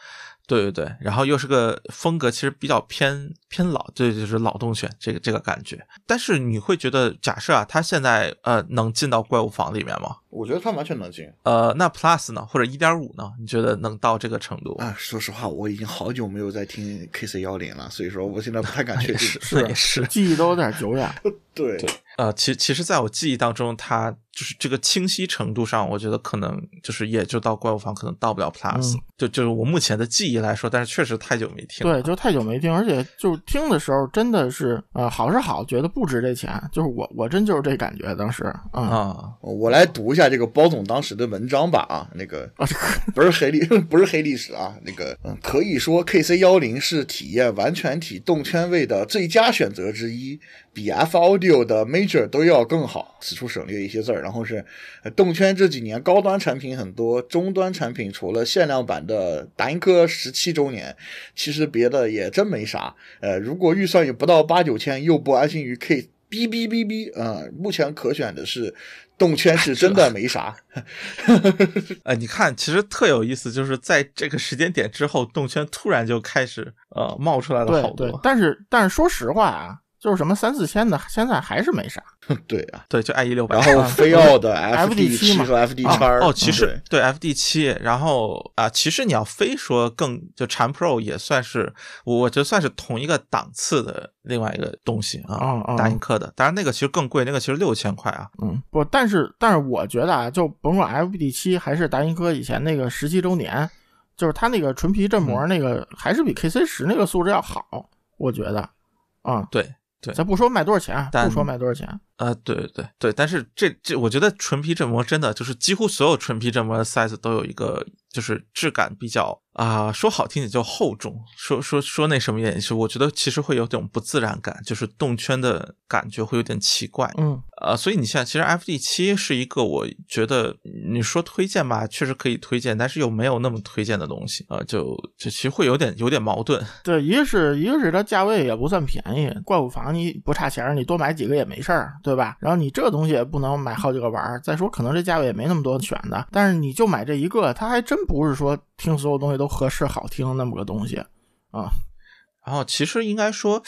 对对对，然后又是个风格，其实比较偏偏老，对，就是老洞犬这个这个感觉。但是你会觉得，假设啊，他现在呃能进到怪物房里面吗？我觉得他完全能进。呃，那 Plus 呢，或者一点五呢？你觉得能到这个程度？啊，说实话，我已经好久没有在听 KC 幺零了，所以说我现在不太敢确定。是也是，记忆都有点久远。对。呃，其其实，在我记忆当中，它就是这个清晰程度上，我觉得可能就是也就到怪物房，可能到不了 Plus。就就是我目前的记忆来说，但是确实太久没听。对，就太久没听，而且就听的时候真的是，呃，好是好，觉得不值这钱。就是我，我真就是这感觉，当时啊。我来读一下这个包总当时的文章吧啊，那个不是黑历，不是黑历史啊，那个嗯，可以说 KC 幺零是体验完全体动圈位的最佳选择之一。比 F Audio 的 Major 都要更好。此处省略一些字儿，然后是动圈这几年高端产品很多，中端产品除了限量版的达音科十七周年，其实别的也真没啥。呃，如果预算也不到八九千，又不安心于 K 哔哔哔哔呃，目前可选的是动圈是真的没啥。呃，你看，其实特有意思，就是在这个时间点之后，动圈突然就开始呃冒出来了好多。但是，但是说实话啊。就是什么三四千的，现在还是没啥。对啊，对，就 IE 六百。然后飞奥的 FD 七和 FD 叉。哦，其实对 FD 七，然后啊，其实你要非说更就禅 Pro 也算是，我觉得算是同一个档次的另外一个东西啊，大英科的。当然那个其实更贵，那个其实六千块啊。嗯，不，但是但是我觉得啊，就甭管 FD 七还是达音科以前那个十七周年，就是它那个纯皮振膜那个还是比 KC 十那个素质要好，我觉得啊，对。对，咱不说卖多少钱，不说卖多少钱啊，对对对对，但是这这，我觉得纯皮振膜真的就是几乎所有纯皮振膜的 size 都有一个。就是质感比较啊，说好听点叫厚重，说说说那什么点是，我觉得其实会有种不自然感，就是动圈的感觉会有点奇怪，嗯，呃，所以你现在其实 F D 七是一个我觉得你说推荐吧，确实可以推荐，但是又没有那么推荐的东西啊，就就其实会有点有点矛盾。对，一个是一个是它价位也不算便宜，怪物房你不差钱，你多买几个也没事儿，对吧？然后你这个东西也不能买好几个玩儿，再说可能这价位也没那么多选的，但是你就买这一个，它还真。不是说听所有东西都合适好听那么个东西啊，然后其实应该说，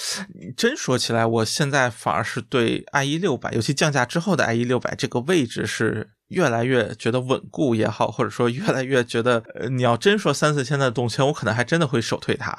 真说起来，我现在反而是对 IE 六百，尤其降价之后的 IE 六百这个位置是越来越觉得稳固也好，或者说越来越觉得，呃，你要真说三四千的动圈，我可能还真的会首推它，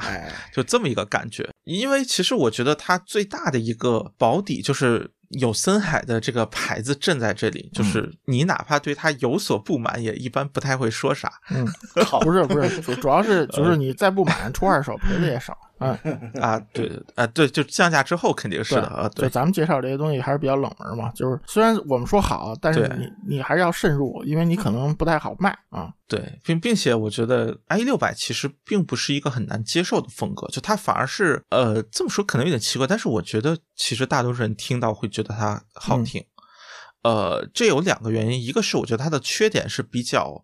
就这么一个感觉。因为其实我觉得它最大的一个保底就是有森海的这个牌子镇在这里，就是你哪怕对它有所不满，也一般不太会说啥。嗯，不是不是，主主要是就是你再不满，出二手赔的也少。啊 啊，对啊，对，就降价之后肯定是的啊。对，咱们介绍这些东西还是比较冷门嘛，就是虽然我们说好，但是你你还是要慎入，因为你可能不太好卖啊。对，并并且我觉得 i 六百其实并不是一个很难接受的风格，就它反而是呃这么说可能有点奇怪，但是我觉得其实大多数人听到会觉得它好听。呃，这有两个原因，一个是我觉得它的缺点是比较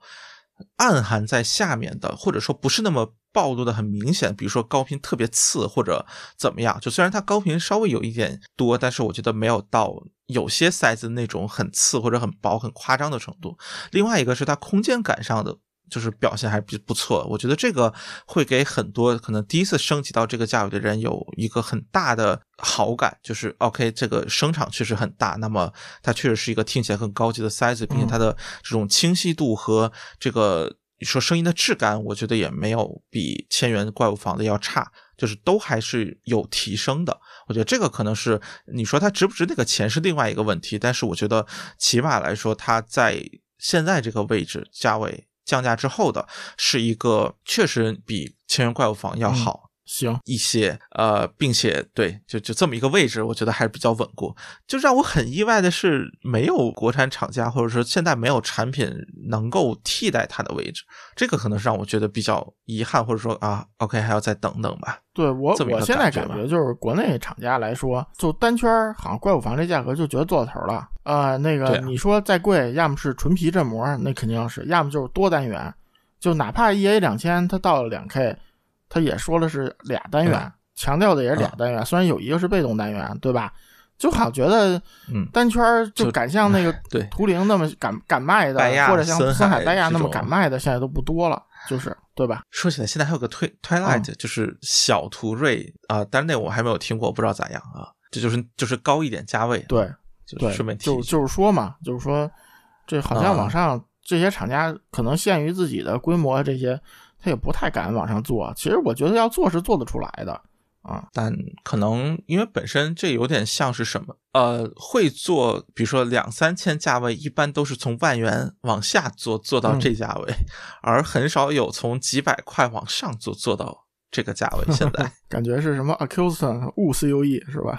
暗含在下面的，或者说不是那么。暴露的很明显，比如说高频特别次或者怎么样，就虽然它高频稍微有一点多，但是我觉得没有到有些塞子那种很次或者很薄很夸张的程度。另外一个是它空间感上的。就是表现还比不错，我觉得这个会给很多可能第一次升级到这个价位的人有一个很大的好感，就是 OK，这个声场确实很大，那么它确实是一个听起来很高级的塞子，并且它的这种清晰度和这个。你说声音的质感，我觉得也没有比千元怪物房的要差，就是都还是有提升的。我觉得这个可能是你说它值不值那个钱是另外一个问题，但是我觉得起码来说，它在现在这个位置价位降价之后的是一个确实比千元怪物房要好。行一些，呃，并且对，就就这么一个位置，我觉得还是比较稳固。就让我很意外的是，没有国产厂家，或者说现在没有产品能够替代它的位置，这个可能是让我觉得比较遗憾，或者说啊，OK，还要再等等吧。对我，我现在感觉就是国内厂家来说，就单圈好像怪物房这价格就觉得做到头了。呃，那个你说再贵，要么是纯皮振膜，那肯定是；要么就是多单元，就哪怕 EA 两千，它到了两 K。他也说了是俩单元，强调的也是俩单元，虽然有一个是被动单元，对吧？就好觉得，单圈就敢像那个图灵那么敢敢卖的，或者像森海戴亚那么敢卖的，现在都不多了，就是对吧？说起来，现在还有个推 Twilight，就是小途锐啊，但是那我还没有听过，不知道咋样啊。这就是就是高一点价位，对，就顺便就就是说嘛，就是说这好像网上这些厂家可能限于自己的规模这些。他也不太敢往上做，其实我觉得要做是做得出来的啊，但可能因为本身这有点像是什么，呃，会做，比如说两三千价位，一般都是从万元往下做，做到这价位，而很少有从几百块往上做做到这个价位。现在 感觉是什么 Accuston 物 CUE 是吧？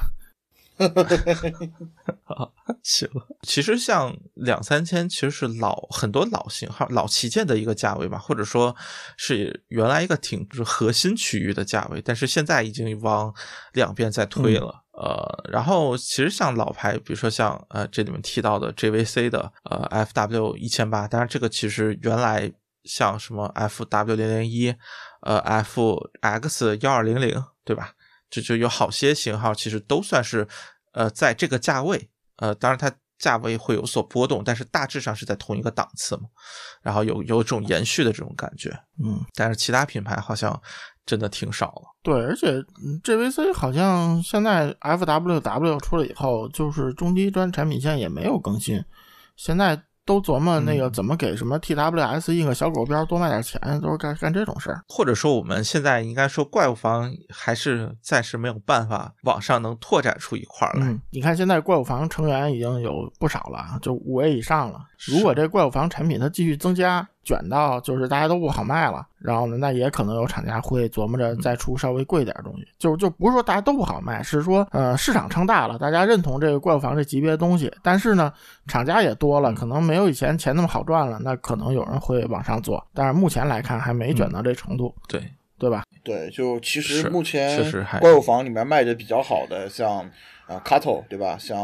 行，其实像两三千，其实是老很多老型号、老旗舰的一个价位吧，或者说是原来一个挺就是核心区域的价位，但是现在已经往两边在推了。呃，然后其实像老牌，比如说像呃这里面提到的 JVC 的呃 FW 一千八，当然这个其实原来像什么 FW 零零一，呃 FX 幺二零零，对吧？这就有好些型号，其实都算是，呃，在这个价位，呃，当然它价位会有所波动，但是大致上是在同一个档次嘛，然后有有种延续的这种感觉，嗯，但是其他品牌好像真的挺少了。对，而且 JVC 好像现在 FWW 出了以后，就是中低端产品线也没有更新，现在。都琢磨那个怎么给什么 TWS 印个小狗标多卖点钱，都是干干这种事儿。或者说我们现在应该说怪物房还是暂时没有办法往上能拓展出一块来。你看现在怪物房成员已经有不少了，就五位以上了。如果这怪物房产品它继续增加，卷到就是大家都不好卖了，然后呢，那也可能有厂家会琢磨着再出稍微贵点的东西。就就不是说大家都不好卖，是说呃市场撑大了，大家认同这个怪物房这级别的东西，但是呢厂家也多了，可能没有以前钱那么好赚了，那可能有人会往上做。但是目前来看还没卷到这程度，对对吧？对，就其实目前怪物房里面卖的比较好的，像啊 Kato 对吧？像。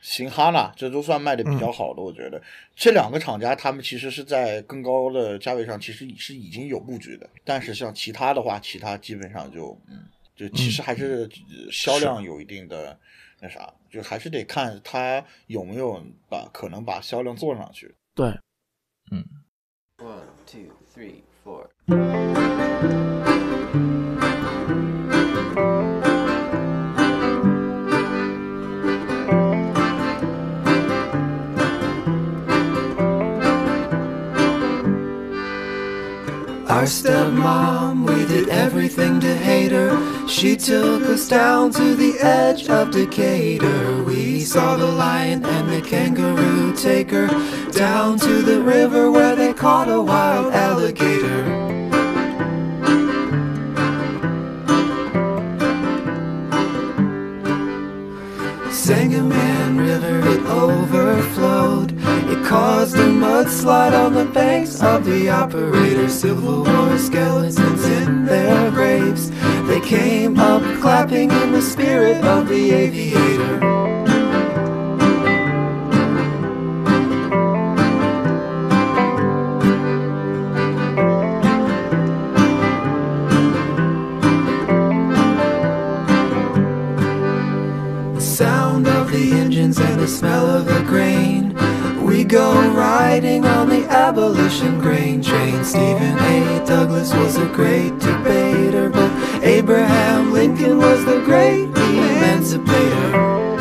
新哈娜，这都算卖的比较好的，我觉得这两个厂家他们其实是在更高的价位上，其实是已经有布局的。但是像其他的话，其他基本上就嗯，就其实还是销量有一定的那啥，就还是得看他有没有把可能把销量做上去。对，嗯。One two three four。Our stepmom, we did everything to hate her. She took us down to the edge of Decatur. We saw the lion and the kangaroo take her down to the river where they caught a wild alligator. Sangamon River, it overflowed. It caused a mudslide on the banks of the operator. Civil War skeletons in their graves. They came up clapping in the spirit of the aviator. The sound of the engines and the smell of the grain. Go riding on the abolition grain train. Stephen A. Douglas was a great debater, but Abraham Lincoln was the great emancipator.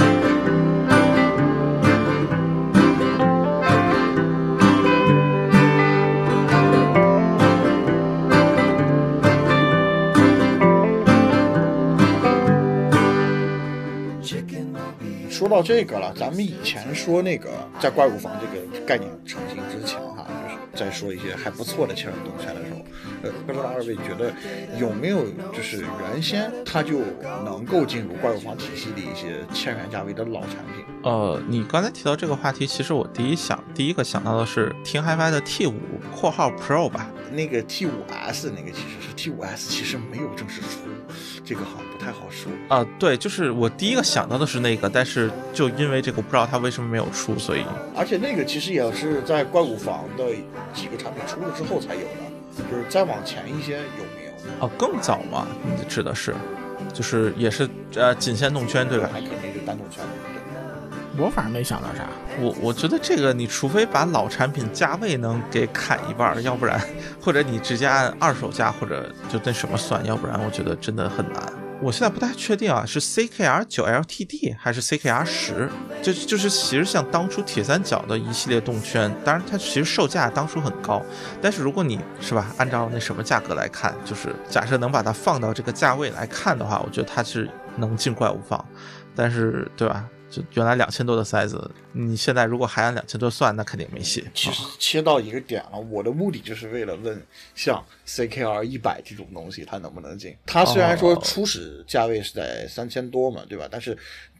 说到这个了，咱们以前说那个在怪物房这个概念成型之前，哈，就是在说一些还不错的千人动圈的时候，呃，不知道二位觉得有没有就是原先它就能够进入怪物房体系的一些千元价位的老产品？呃，你刚才提到这个话题，其实我第一想第一个想到的是听 HiFi 的 T 五（括号 Pro） 吧？那个 T 五 S 那个其实是 T 五 S，其实没有正式出。这个好像不太好说啊，对，就是我第一个想到的是那个，但是就因为这个我不知道它为什么没有出，所以而且那个其实也是在怪物房的几个产品出了之后才有的，就是再往前一些有没有？哦，更早嘛？你指的是，就是也是呃仅限动圈对吧？还肯定是单动圈。我反正没想到啥，我我觉得这个你除非把老产品价位能给砍一半，要不然或者你直接按二手价或者就那什么算，要不然我觉得真的很难。我现在不太确定啊，是 CKR 九 LTD 还是 CKR 十？就就是其实像当初铁三角的一系列动圈，当然它其实售价当初很高，但是如果你是吧，按照那什么价格来看，就是假设能把它放到这个价位来看的话，我觉得它是能进怪物房，但是对吧？就原来两千多的塞子，你现在如果还按两千多算，那肯定没戏。其实切到一个点了，我的目的就是为了问，像 CKR 一百这种东西，它能不能进？它虽然说初始价位是在三千多嘛，对吧？但是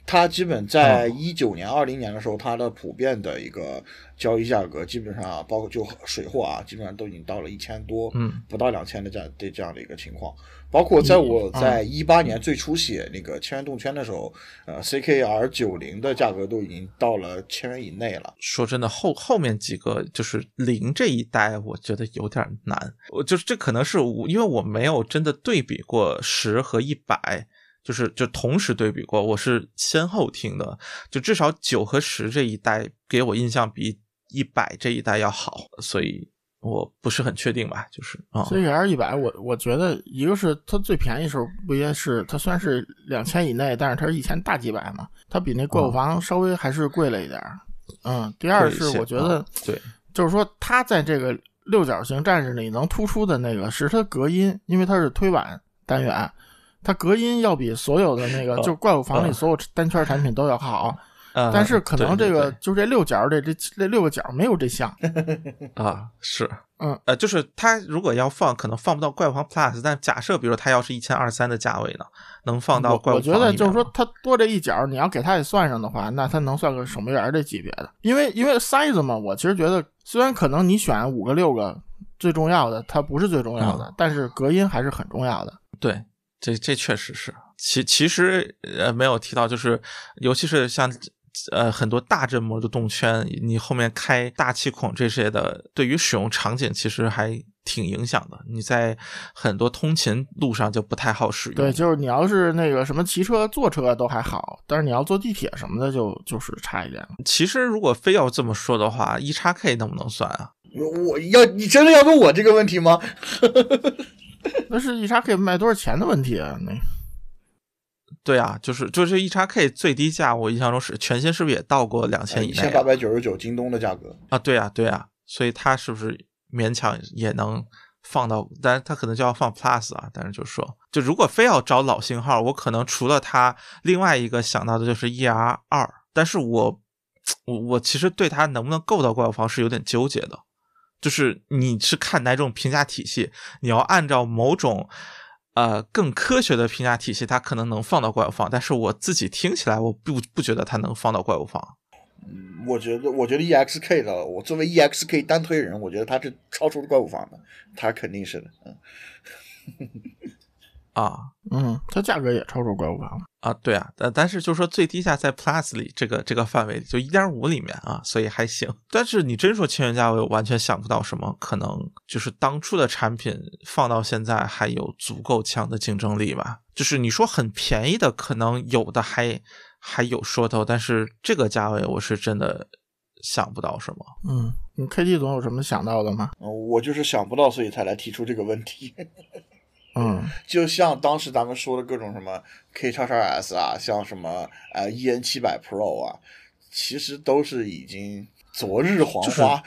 它基本在一九年、二零年的时候，它的普遍的一个交易价格，基本上包括就水货啊，基本上都已经到了一千多，嗯，不到两千的这样的这样的一个情况。包括在我在一八年最初写那个千元动圈的时候，呃，CKR 九零的价格都已经到了千元以内了。说真的，后后面几个就是零这一代，我觉得有点难。我就是这可能是我，因为我没有真的对比过十和一百，就是就同时对比过，我是先后听的。就至少九和十这一代给我印象比一百这一代要好，所以。我不是很确定吧，就是啊所以 R 一百，我我觉得一个是它最便宜时候不也是它虽然是两千以内，但是它是一千大几百嘛，它比那怪物房稍微还是贵了一点嗯，第二是我觉得对，就是说它在这个六角形战士里能突出的那个是它隔音，因为它是推板单元，它隔音要比所有的那个就怪物房里所有单圈产品都要好。但是可能这个就这六角这这这六个角没有这项。啊，是，嗯。呃，就是它如果要放，可能放不到怪物房 Plus，但假设比如它要是一千二三的价位呢，能放到怪物房。我觉得就是说它多这一角，你要给它也算上的话，那它能算个守门员这级别的，因为因为塞子嘛，我其实觉得虽然可能你选五个六个最重要的，它不是最重要的，但是隔音还是很重要的。对，这这确实是，其其实呃没有提到，就是尤其是像。呃，很多大振膜的动圈，你后面开大气孔这些的，对于使用场景其实还挺影响的。你在很多通勤路上就不太好使用。对，就是你要是那个什么骑车、坐车都还好，但是你要坐地铁什么的，就就是差一点了。其实如果非要这么说的话，一叉 K 能不能算啊？我要你真的要问我这个问题吗？那是一叉 K 卖多少钱的问题啊？那。对啊，就是就是一叉 K 最低价，我印象中是全新，是不是也到过两千以内？一千八百九十九，京东的价格啊，对啊，对啊，所以它是不是勉强也能放到，但是它可能就要放 Plus 啊。但是就说，就如果非要找老型号，我可能除了它，另外一个想到的就是 ER 二。但是我，我我其实对它能不能够到怪物房是有点纠结的。就是你是看哪种评价体系，你要按照某种呃更科学的评价体系，它可能能放到怪物房。但是我自己听起来，我不不觉得它能放到怪物房。嗯，我觉得，我觉得 E X K 的，我作为 E X K 单推人，我觉得他是超出了怪物房的，他肯定是的，嗯，啊，嗯，它价格也超出怪物房了啊，对啊，但但是就是说最低价在 Plus 里这个这个范围里，就一点五里面啊，所以还行。但是你真说千元价位，我完全想不到什么可能，就是当初的产品放到现在还有足够强的竞争力吧？就是你说很便宜的，可能有的还。还有说头，但是这个价位我是真的想不到什么。嗯，你 K T 总有什么想到的吗？我就是想不到，所以才来提出这个问题。嗯，就像当时咱们说的各种什么 K 叉叉 S 啊，像什么呃 E N 七百 Pro 啊，其实都是已经昨日黄花，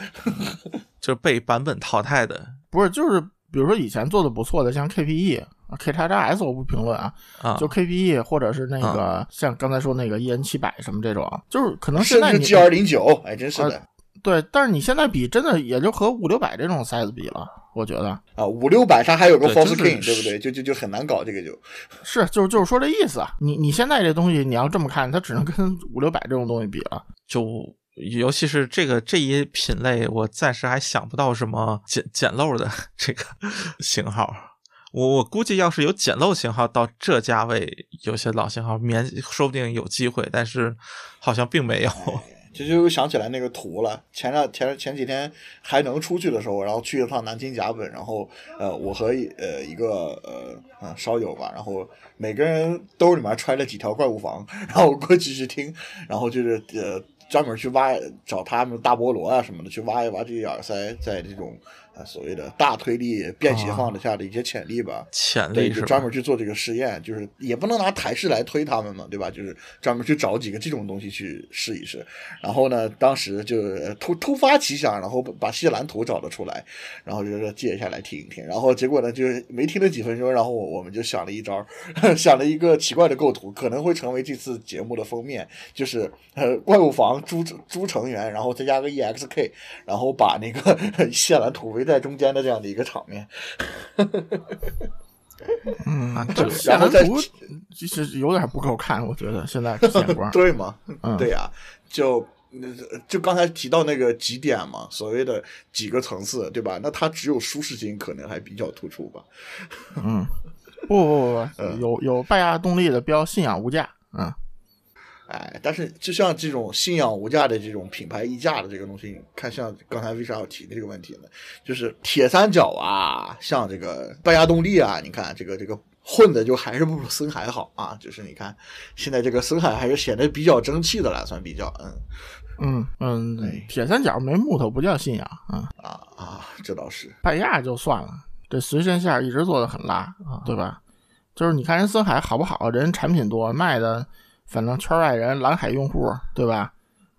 就是被版本淘汰的。不是，就是比如说以前做的不错的，像 K P E。K 叉叉 S 我不评论啊，就 KPE 或者是那个像刚才说那个 EN 七百什么这种，就是可能现在你 G 二零九，哎，真是的，对，但是你现在比真的也就和五六百这种 size 比了，我觉得啊，五六百上还有个 Force King，对不对？就就就很难搞这个就，是就是就是说这意思啊，你你现在这东西你要这么看，它只能跟五六百这种东西比了，就尤其是这个这一品类，我暂时还想不到什么捡捡漏的 这个型号。我我估计，要是有捡漏型号到这价位，有些老型号免说不定有机会，但是好像并没有。这就想起来那个图了。前两前前几天还能出去的时候，然后去一趟南京甲本，然后呃，我和呃一个呃嗯烧友吧，然后每个人兜里面揣了几条怪物房，然后过去去听，然后就是呃专门去挖找他们大菠萝啊什么的，去挖一挖这些耳塞，在这种。所谓的大推力便携放得下的一些潜力吧，潜力是专门去做这个试验，就是也不能拿台式来推他们嘛，对吧？就是专门去找几个这种东西去试一试。然后呢，当时就突突发奇想，然后把谢蓝图找了出来，然后就说借下来听一听。然后结果呢，就是没听了几分钟，然后我们就想了一招，想了一个奇怪的构图，可能会成为这次节目的封面，就是呃怪物房朱朱成员，然后再加个 EXK，然后把那个 谢蓝图围。在中间的这样的一个场面，嗯，然后再其实有点不够看，我觉得现在 显光对吗？对呀，就就刚才提到那个几点嘛，所谓的几个层次，对吧？那它只有舒适性可能还比较突出吧？嗯，不不不，有有拜亚动力的标信仰无价，嗯。哎，但是就像这种信仰无价的这种品牌溢价的这个东西，看像刚才为啥要提的这个问题呢？就是铁三角啊，像这个拜亚动力啊，你看这个这个混的就还是不如森海好啊。就是你看现在这个森海还是显得比较争气的了，算比较嗯嗯嗯。铁三角没木头不叫信仰啊啊啊，这倒是。拜亚就算了，这随身线一直做的很拉啊，对吧？就是你看人森海好不好？人产品多，卖的。反正圈外人蓝海用户，对吧？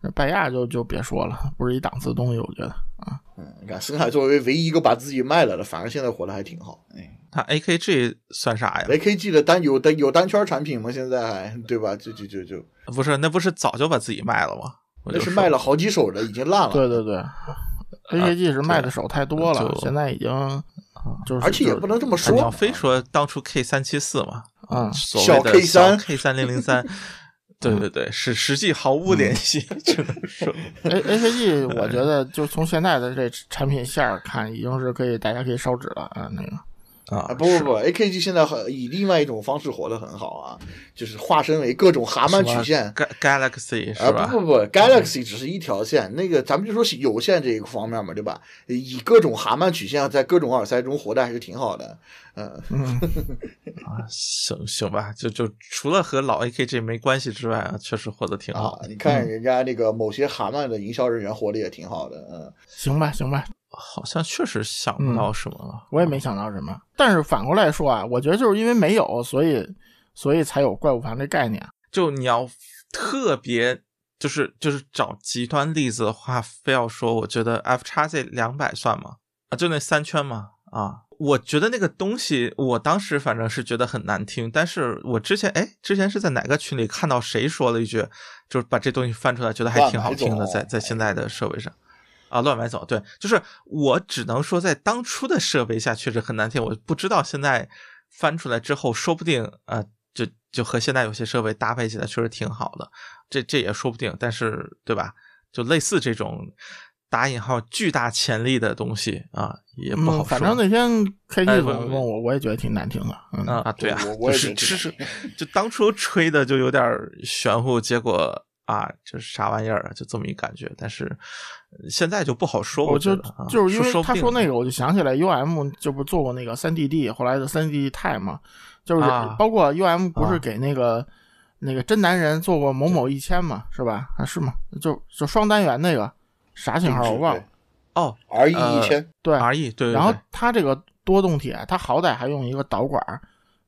那拜亚就就别说了，不是一档次东西，我觉得啊。嗯，你看深海作为唯一一个把自己卖了的，反而现在活得还挺好。哎，他 AKG 算啥呀？AKG 的单有单有单圈产品吗？现在还对吧？就就就就不是，那不是早就把自己卖了吗？那是卖了好几手的，已经烂了。对对对，AKG 是卖的手太多了，现在已经就是，而且也不能这么说。你要非说当初 K 三七四嘛，啊，小 K 三 K 三零零三。对对对，是实际毫无联系，只能说。A A C G，我觉得就从现在的这产品线看，已经是可以，大家可以烧纸了啊，那个。啊不不不，A K G 现在很以另外一种方式活得很好啊，就是化身为各种蛤蟆曲线，Galaxy 是吧？不不不，Galaxy 只是一条线，那个咱们就说有线这一个方面嘛，对吧？以各种蛤蟆曲线在各种耳塞中活的还是挺好的，嗯啊，行行吧，就就除了和老 A K G 没关系之外啊，确实活得挺好。你看人家那个某些蛤蟆的营销人员活得也挺好的，嗯，行吧行吧。好像确实想不到什么了，我也没想到什么。但是反过来说啊，我觉得就是因为没有，所以所以才有怪物盘这概念。就你要特别就是就是找极端例子的话，非要说，我觉得 F 叉 Z 两百算吗？啊，就那三圈吗？啊，我觉得那个东西，我当时反正是觉得很难听。但是我之前哎，之前是在哪个群里看到谁说了一句，就是把这东西翻出来，觉得还挺好听的，在在现在的设备上啊，乱买走。对，就是我只能说，在当初的设备下确实很难听。我不知道现在翻出来之后，说不定啊，就就和现在有些设备搭配起来确实挺好的，这这也说不定。但是对吧？就类似这种。打引号巨大潜力的东西啊，也不好说。反正那天 K G 总问我，我也觉得挺难听的。嗯啊，对啊，我是是是，就当初吹的就有点玄乎，结果啊，就是啥玩意儿啊，就这么一感觉。但是现在就不好说。我就就是因为他说那个，我就想起来 U M 就不做过那个三 D D，后来的三 D D 钛嘛，就是包括 U M 不是给那个那个真男人做过某某一千嘛，是吧？啊是吗？就就双单元那个。啥型号我忘了，哦，R E 一千，对，R E 对，然后它这个多动铁，它好歹还用一个导管，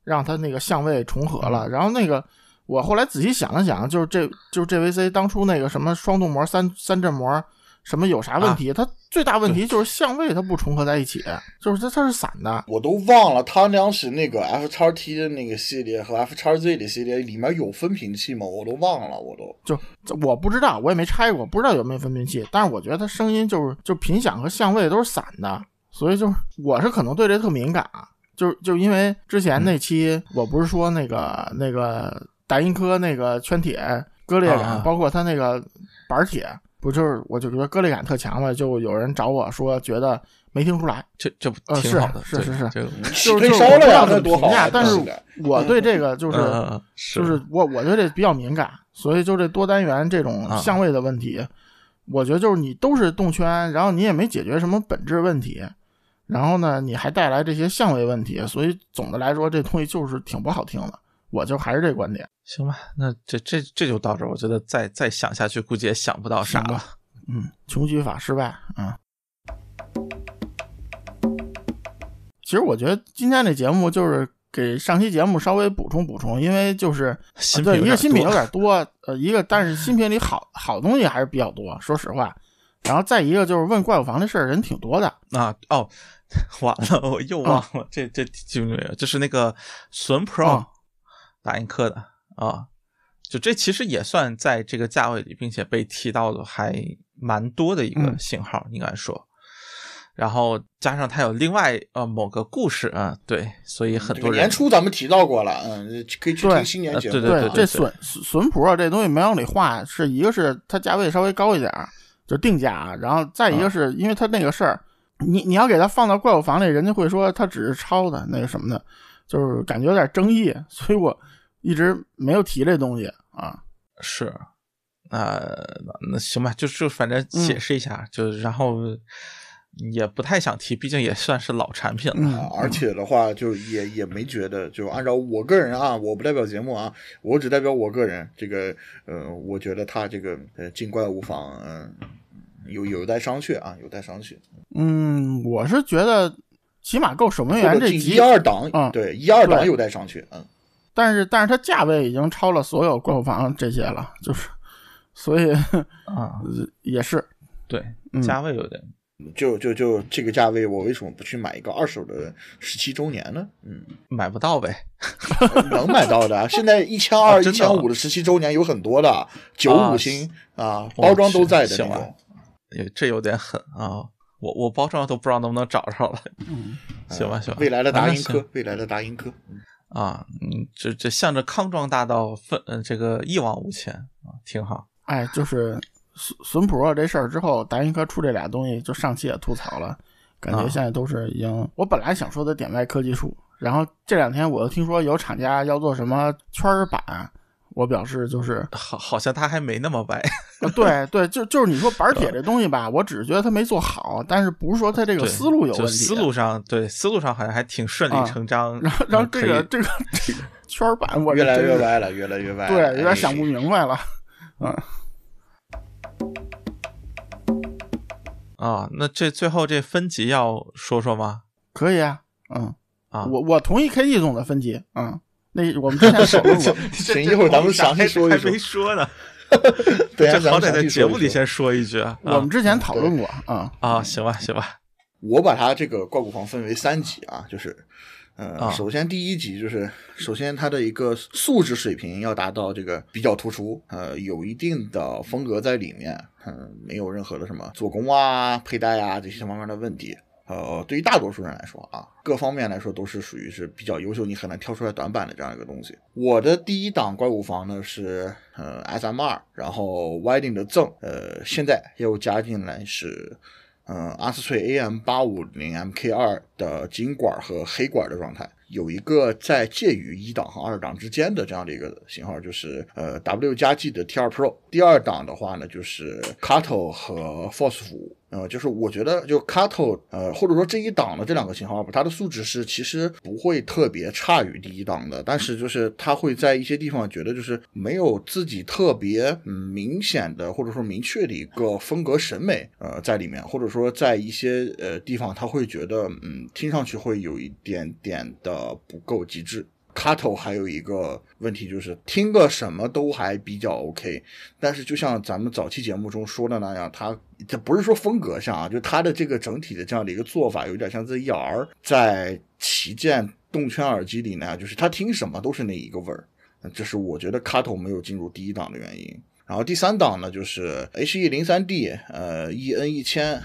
让它那个相位重合了。然后那个我后来仔细想了想，就是这就是 J V C 当初那个什么双动膜三三振膜。什么有啥问题？它最大问题就是相位它不重合在一起，就是它它是散的。我都忘了，它当时那个 F 叉 T 的那个系列和 F 叉 Z 的系列里面有分频器吗？我都忘了，我都就我不知道，我也没拆过，不知道有没有分频器。但是我觉得它声音就是就频响和相位都是散的，所以就是我是可能对这特敏感，就是就因为之前那期我不是说那个那个达音科那个圈铁割裂感，包括它那个板铁。不就是，我就觉得割裂感特强嘛，就有人找我说，觉得没听出来，这这不挺好的，是是是，就是我不知道怎么评价，但是我对这个就是就是我我对这比较敏感，所以就这多单元这种相位的问题，我觉得就是你都是动圈，然后你也没解决什么本质问题，然后呢你还带来这些相位问题，所以总的来说这东西就是挺不好听的。我就还是这观点，行吧，那这这这就到这儿。我觉得再再想下去，估计也想不到啥了。嗯，穷举法失败。嗯，其实我觉得今天这节目就是给上期节目稍微补充补充，因为就是 对一个新品有点多，呃，一个但是新品里好好东西还是比较多，说实话。然后再一个就是问怪物房的事儿人挺多的啊。哦，完了，我又忘了，这这记不记就是那个损 Pro。打印刻的啊，就这其实也算在这个价位里，并且被提到的还蛮多的一个型号，应该说。然后加上它有另外呃某个故事啊，对，所以很多人年初咱们提到过了，嗯，可以去听新年节目。对对对，这损损谱啊，这东西没往里画，是一个是它价位稍微高一点儿，就定价，然后再一个是因为它那个事儿，你你要给它放到怪物房里，人家会说它只是抄的那个什么的，就是感觉有点争议，所以我。一直没有提这东西啊，是，呃，那行吧，就就反正解释一下，就然后也不太想提，毕竟也算是老产品了，而且的话就也也没觉得，就按照我个人啊，我不代表节目啊，我只代表我个人，这个呃，我觉得他这个呃进怪无妨，嗯，有有待商榷啊，有待商榷。嗯，我是觉得起码够守门员这一二档，嗯，对，一二档有待商榷，嗯。但是，但是它价位已经超了所有怪物房这些了，就是，所以啊，也是，对，价位有点，就就就这个价位，我为什么不去买一个二手的十七周年呢？嗯，买不到呗，能买到的，现在一千二、一千五的十七周年有很多的，九五星啊，包装都在的那种，这有点狠啊，我我包装都不知道能不能找着了，嗯，行吧，行吧，未来的达音科，未来的达音科。啊，嗯，这这向着康庄大道奋，这个一往无前啊，挺好。哎，就是损损普这事儿之后，达音科出这俩东西，就上期也吐槽了，感觉现在都是已经。我本来想说的点外科技树，然后这两天我又听说有厂家要做什么圈板。我表示就是，好，好像他还没那么歪。对对，就就是你说板铁这东西吧，我只是觉得他没做好，但是不是说他这个思路有问题。思路上，对思路上好像还挺顺理成章。然后，然后这个这个这个圈板，我越来越歪了，越来越歪。对，有点想不明白了。嗯。啊，那这最后这分级要说说吗？可以啊，嗯啊，我我同意 K D 总的分级，嗯。那我们之前讨论过，行，一会儿咱们详细说一说。还没说呢 对，好歹在节目里先说一句。我们之前讨论过，啊啊，行吧，行吧。我把它这个怪物房分为三级啊，就是。呃，首先第一级就是，首先它的一个素质水平要达到这个比较突出，呃，有一定的风格在里面，嗯，没有任何的什么做工啊、佩戴啊这些方面的问题。呃，对于大多数人来说啊，各方面来说都是属于是比较优秀，你很难挑出来短板的这样一个东西。我的第一档怪物房呢是呃 S M 二，然后 Widing 的赠，呃，现在又加进来是。嗯，阿斯翠 AM 八五零 MK 二的金管和黑管的状态，有一个在介于一档和二档之间的这样的一个型号，就是呃 W 加 G 的 T 二 Pro。第二档的话呢，就是 Cattle 和 Force 五。呃，就是我觉得就 Cato，呃，或者说这一档的这两个型号吧，它的素质是其实不会特别差于第一档的，但是就是它会在一些地方觉得就是没有自己特别明显的或者说明确的一个风格审美呃在里面，或者说在一些呃地方他会觉得嗯听上去会有一点点的不够极致。卡头还有一个问题就是听个什么都还比较 OK，但是就像咱们早期节目中说的那样，它这不是说风格上啊，就它的这个整体的这样的一个做法，有点像 ZR 在旗舰动圈耳机里呢，就是它听什么都是那一个味儿，这是我觉得卡头没有进入第一档的原因。然后第三档呢，就是 HE 零三 D，呃，EN 一千。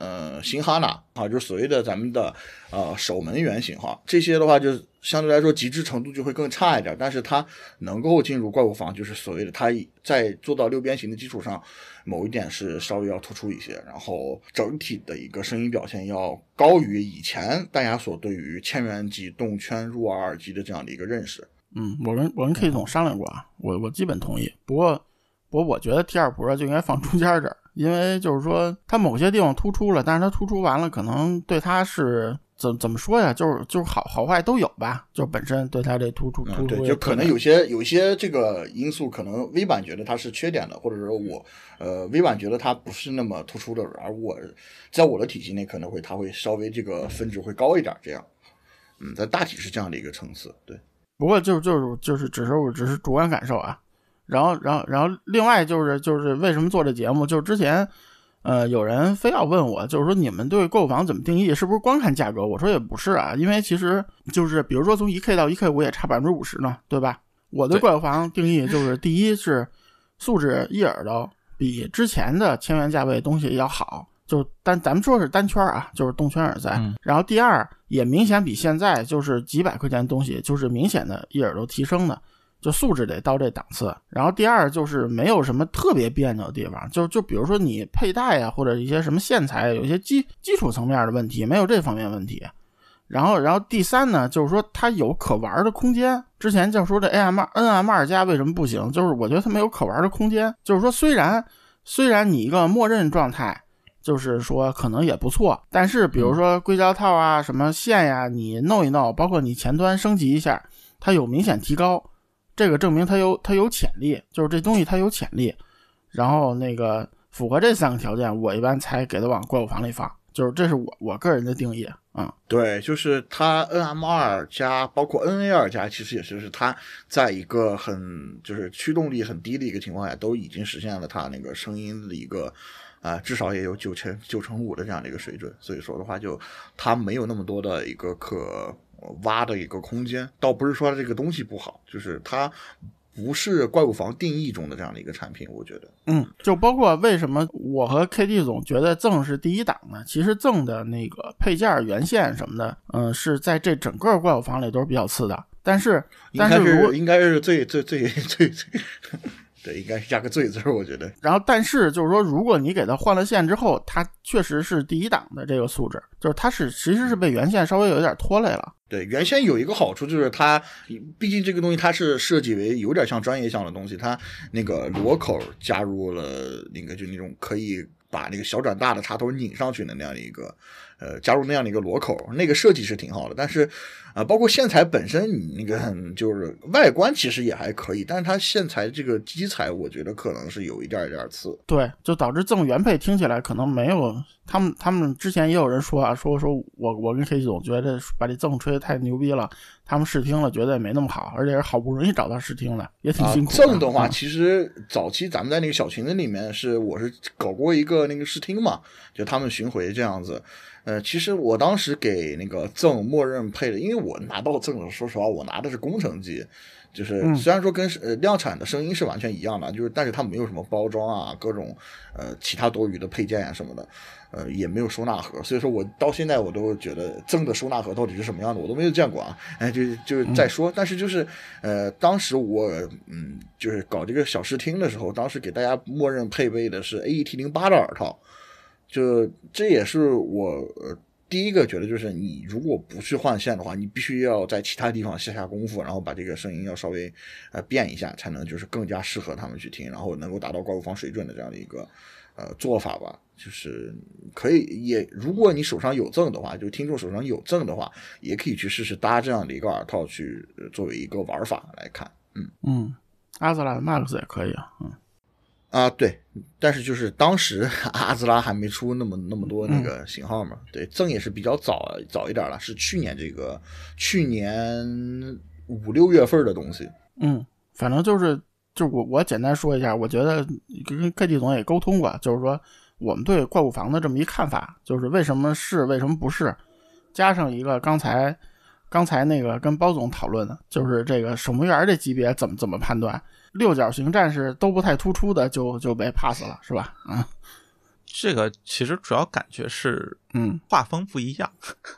呃，新哈娜啊，就是所谓的咱们的呃守门员型号，这些的话就相对来说极致程度就会更差一点，但是它能够进入怪物房，就是所谓的它在做到六边形的基础上，某一点是稍微要突出一些，然后整体的一个声音表现要高于以前大家所对于千元级动圈入耳耳机的这样的一个认识。嗯，我跟我跟 K 总商量过啊，我我基本同意，不过不过我觉得 T 二 Pro 就应该放中间这儿。因为就是说，它某些地方突出了，但是它突出完了，可能对它是怎怎么说呀？就是就是好好坏都有吧。就本身对它这突出突出，就可能有些有些这个因素，可能 V 版觉得它是缺点的，或者说我呃 V 版觉得它不是那么突出的，而我在我的体系内可能会它会稍微这个分值会高一点，这样。嗯，但大体是这样的一个层次。对，不过就就是就是只是我只是主观感受啊。然后，然后，然后，另外就是，就是为什么做这节目？就是之前，呃，有人非要问我，就是说你们对购房怎么定义？是不是光看价格？我说也不是啊，因为其实就是，比如说从一 K 到一 K 五也差百分之五十呢，对吧？我对购房定义就是，第一是素质一耳朵比之前的千元价位东西要好，就是单咱们说是单圈啊，就是动圈耳塞。然后第二也明显比现在就是几百块钱的东西，就是明显的一耳朵提升的。就素质得到这档次，然后第二就是没有什么特别别扭的地方，就就比如说你佩戴啊，或者一些什么线材，有些基基础层面的问题，没有这方面问题。然后，然后第三呢，就是说它有可玩的空间。之前就说这 A M 二 N M 二加为什么不行，就是我觉得它没有可玩的空间。就是说虽然虽然你一个默认状态，就是说可能也不错，但是比如说硅胶套啊、什么线呀，你弄一弄，包括你前端升级一下，它有明显提高。这个证明它有它有潜力，就是这东西它有潜力，然后那个符合这三个条件，我一般才给它往怪物房里放，就是这是我我个人的定义啊。对，就是它 N M 二加包括 N A 二加，其实也是是它在一个很就是驱动力很低的一个情况下，都已经实现了它那个声音的一个啊，至少也有九千九成五的这样的一个水准。所以说的话，就它没有那么多的一个可。挖的一个空间，倒不是说这个东西不好，就是它不是怪物房定义中的这样的一个产品，我觉得。嗯，就包括为什么我和 KD 总觉得赠是第一档呢？其实赠的那个配件、原线什么的，嗯，是在这整个怪物房里都是比较次的。但是，但是如果应该是最最最最最。对应该是加个“最”字，我觉得。然后，但是就是说，如果你给它换了线之后，它确实是第一档的这个素质，就是它是其实是被原线稍微有点拖累了。对，原先有一个好处就是它，毕竟这个东西它是设计为有点像专业项的东西，它那个螺口加入了那个就那种可以把那个小转大的插头拧上去的那样的一个。呃，加入那样的一个螺口，那个设计是挺好的，但是，啊，包括线材本身，那个就是外观其实也还可以，但是它线材这个基材，我觉得可能是有一点点次。对，就导致赠原配听起来可能没有他们他们之前也有人说啊，说说我我跟黑总觉得把这赠吹的太牛逼了，他们试听了觉得也没那么好，而且是好不容易找到试听的，也挺辛苦。赠的话，其实早期咱们在那个小群子里面是我是搞过一个那个试听嘛，就他们巡回这样子。呃，其实我当时给那个赠默认配的，因为我拿到赠的，说实话，我拿的是工程机。就是虽然说跟呃量产的声音是完全一样的，就是但是它没有什么包装啊，各种呃其他多余的配件啊什么的，呃也没有收纳盒，所以说我到现在我都觉得赠的收纳盒到底是什么样的，我都没有见过啊。哎，就就是再说，但是就是呃当时我嗯就是搞这个小试听的时候，当时给大家默认配备的是 AET 零八的耳套，就这也是我。第一个觉得就是你如果不去换线的话，你必须要在其他地方下下功夫，然后把这个声音要稍微呃变一下，才能就是更加适合他们去听，然后能够达到怪物房水准的这样的一个呃做法吧。就是可以也，如果你手上有赠的话，就听众手上有赠的话，也可以去试试搭这样的一个耳套去作为一个玩法来看。嗯嗯，阿兹拉 Max 也可以啊，嗯。啊，对，但是就是当时 阿兹拉还没出那么那么多那个型号嘛，对，赠也是比较早早一点了，是去年这个去年五六月份的东西。嗯，反正就是就我我简单说一下，我觉得跟 K T 总也沟通过，就是说我们对怪物房的这么一看法，就是为什么是为什么不是，加上一个刚才刚才那个跟包总讨论的，就是这个守门员这级别怎么怎么判断。六角形战士都不太突出的，就就被 pass 了，是吧？嗯，这个其实主要感觉是，嗯，画风不一样，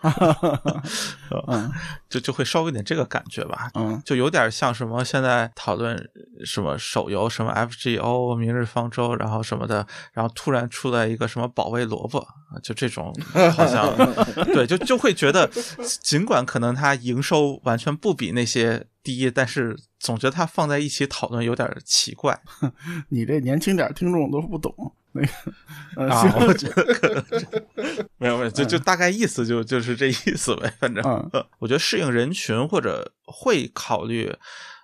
嗯，就就会稍微有点这个感觉吧，嗯，就有点像什么现在讨论什么手游，什么 FGO、明日方舟，然后什么的，然后突然出来一个什么保卫萝卜，就这种，好像对，就就会觉得，尽管可能它营收完全不比那些。第一，但是总觉得它放在一起讨论有点奇怪。你这年轻点听众都不懂那个啊，我觉得 没有没有，就就大概意思就就是这意思呗。反正我觉得适应人群或者会考虑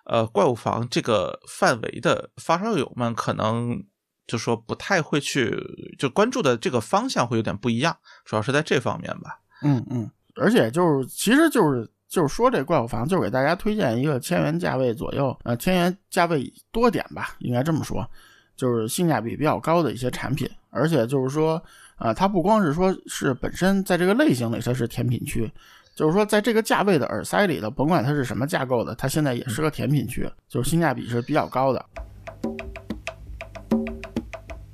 呃怪物房这个范围的发烧友们，可能就说不太会去就关注的这个方向会有点不一样，主要是在这方面吧。嗯嗯，而且就是其实就是。就是说，这怪物房就是给大家推荐一个千元价位左右，呃，千元价位多点吧，应该这么说，就是性价比比较高的一些产品。而且就是说，呃，它不光是说是本身在这个类型里它是甜品区，就是说在这个价位的耳塞里的，甭管它是什么架构的，它现在也是个甜品区，就是性价比是比较高的。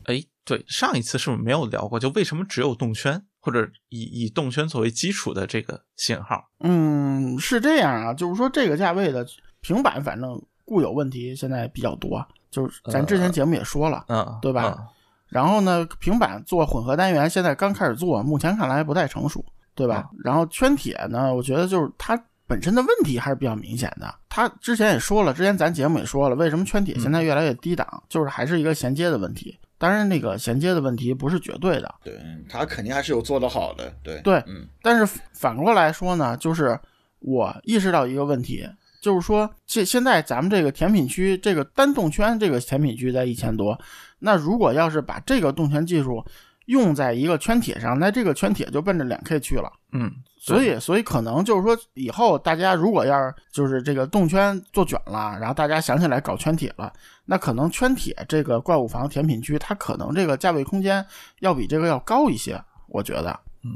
哎，对，上一次是不是没有聊过？就为什么只有动圈？或者以以动圈作为基础的这个信号，嗯，是这样啊，就是说这个价位的平板，反正固有问题现在比较多，就是咱之前节目也说了，嗯，对吧？然后呢，平板做混合单元，现在刚开始做，目前看来不太成熟，对吧？然后圈铁呢，我觉得就是它本身的问题还是比较明显的。它之前也说了，之前咱节目也说了，为什么圈铁现在越来越低档，就是还是一个衔接的问题。当然，那个衔接的问题不是绝对的，对他肯定还是有做得好的，对对，嗯。但是反过来说呢，就是我意识到一个问题，就是说现现在咱们这个甜品区这个单动圈这个甜品区在一千多，那如果要是把这个动圈技术用在一个圈铁上，那这个圈铁就奔着两 K 去了，嗯。所以，所以可能就是说，以后大家如果要是就是这个动圈做卷了，然后大家想起来搞圈铁了，那可能圈铁这个怪物房甜品区，它可能这个价位空间要比这个要高一些，我觉得，嗯。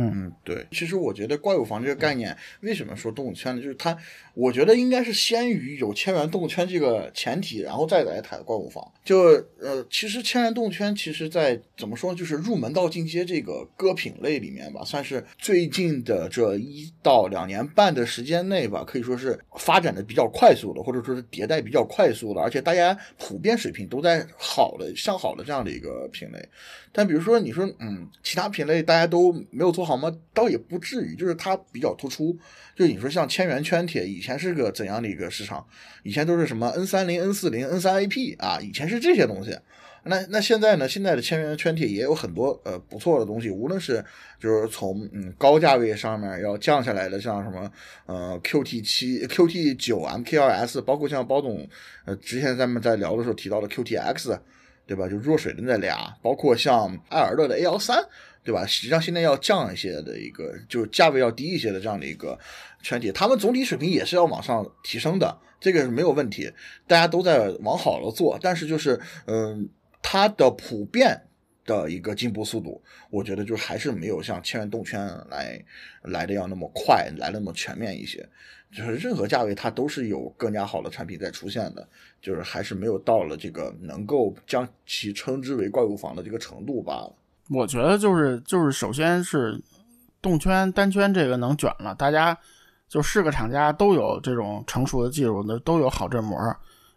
嗯嗯，对，其实我觉得怪物房这个概念，为什么说动物圈呢？就是它，我觉得应该是先于有千元动物圈这个前提，然后再来谈怪物房。就呃，其实千元动物圈，其实在怎么说，就是入门到进阶这个歌品类里面吧，算是最近的这一到两年半的时间内吧，可以说是发展的比较快速的，或者说是迭代比较快速的，而且大家普遍水平都在好的向好的这样的一个品类。但比如说，你说，嗯，其他品类大家都没有做好吗？倒也不至于，就是它比较突出。就你说像千元圈铁，以前是个怎样的一个市场？以前都是什么 N 三零、N 四零、N 三 AP 啊，以前是这些东西。那那现在呢？现在的千元圈铁也有很多呃不错的东西，无论是就是从嗯高价位上面要降下来的，像什么呃 QT 七、QT 九、MK 二 S，包括像包总呃之前咱们在聊的时候提到的 QTX。对吧？就弱水的那俩，包括像艾尔乐的 A 幺三，对吧？实际上现在要降一些的一个，就是价位要低一些的这样的一个圈体，他们总体水平也是要往上提升的，这个是没有问题，大家都在往好了做，但是就是嗯，它的普遍。的一个进步速度，我觉得就还是没有像千元动圈来来的要那么快，来的那么全面一些。就是任何价位它都是有更加好的产品在出现的，就是还是没有到了这个能够将其称之为怪物房的这个程度罢了。我觉得就是就是首先是动圈单圈这个能卷了，大家就是个厂家都有这种成熟的技术那，都有好振膜。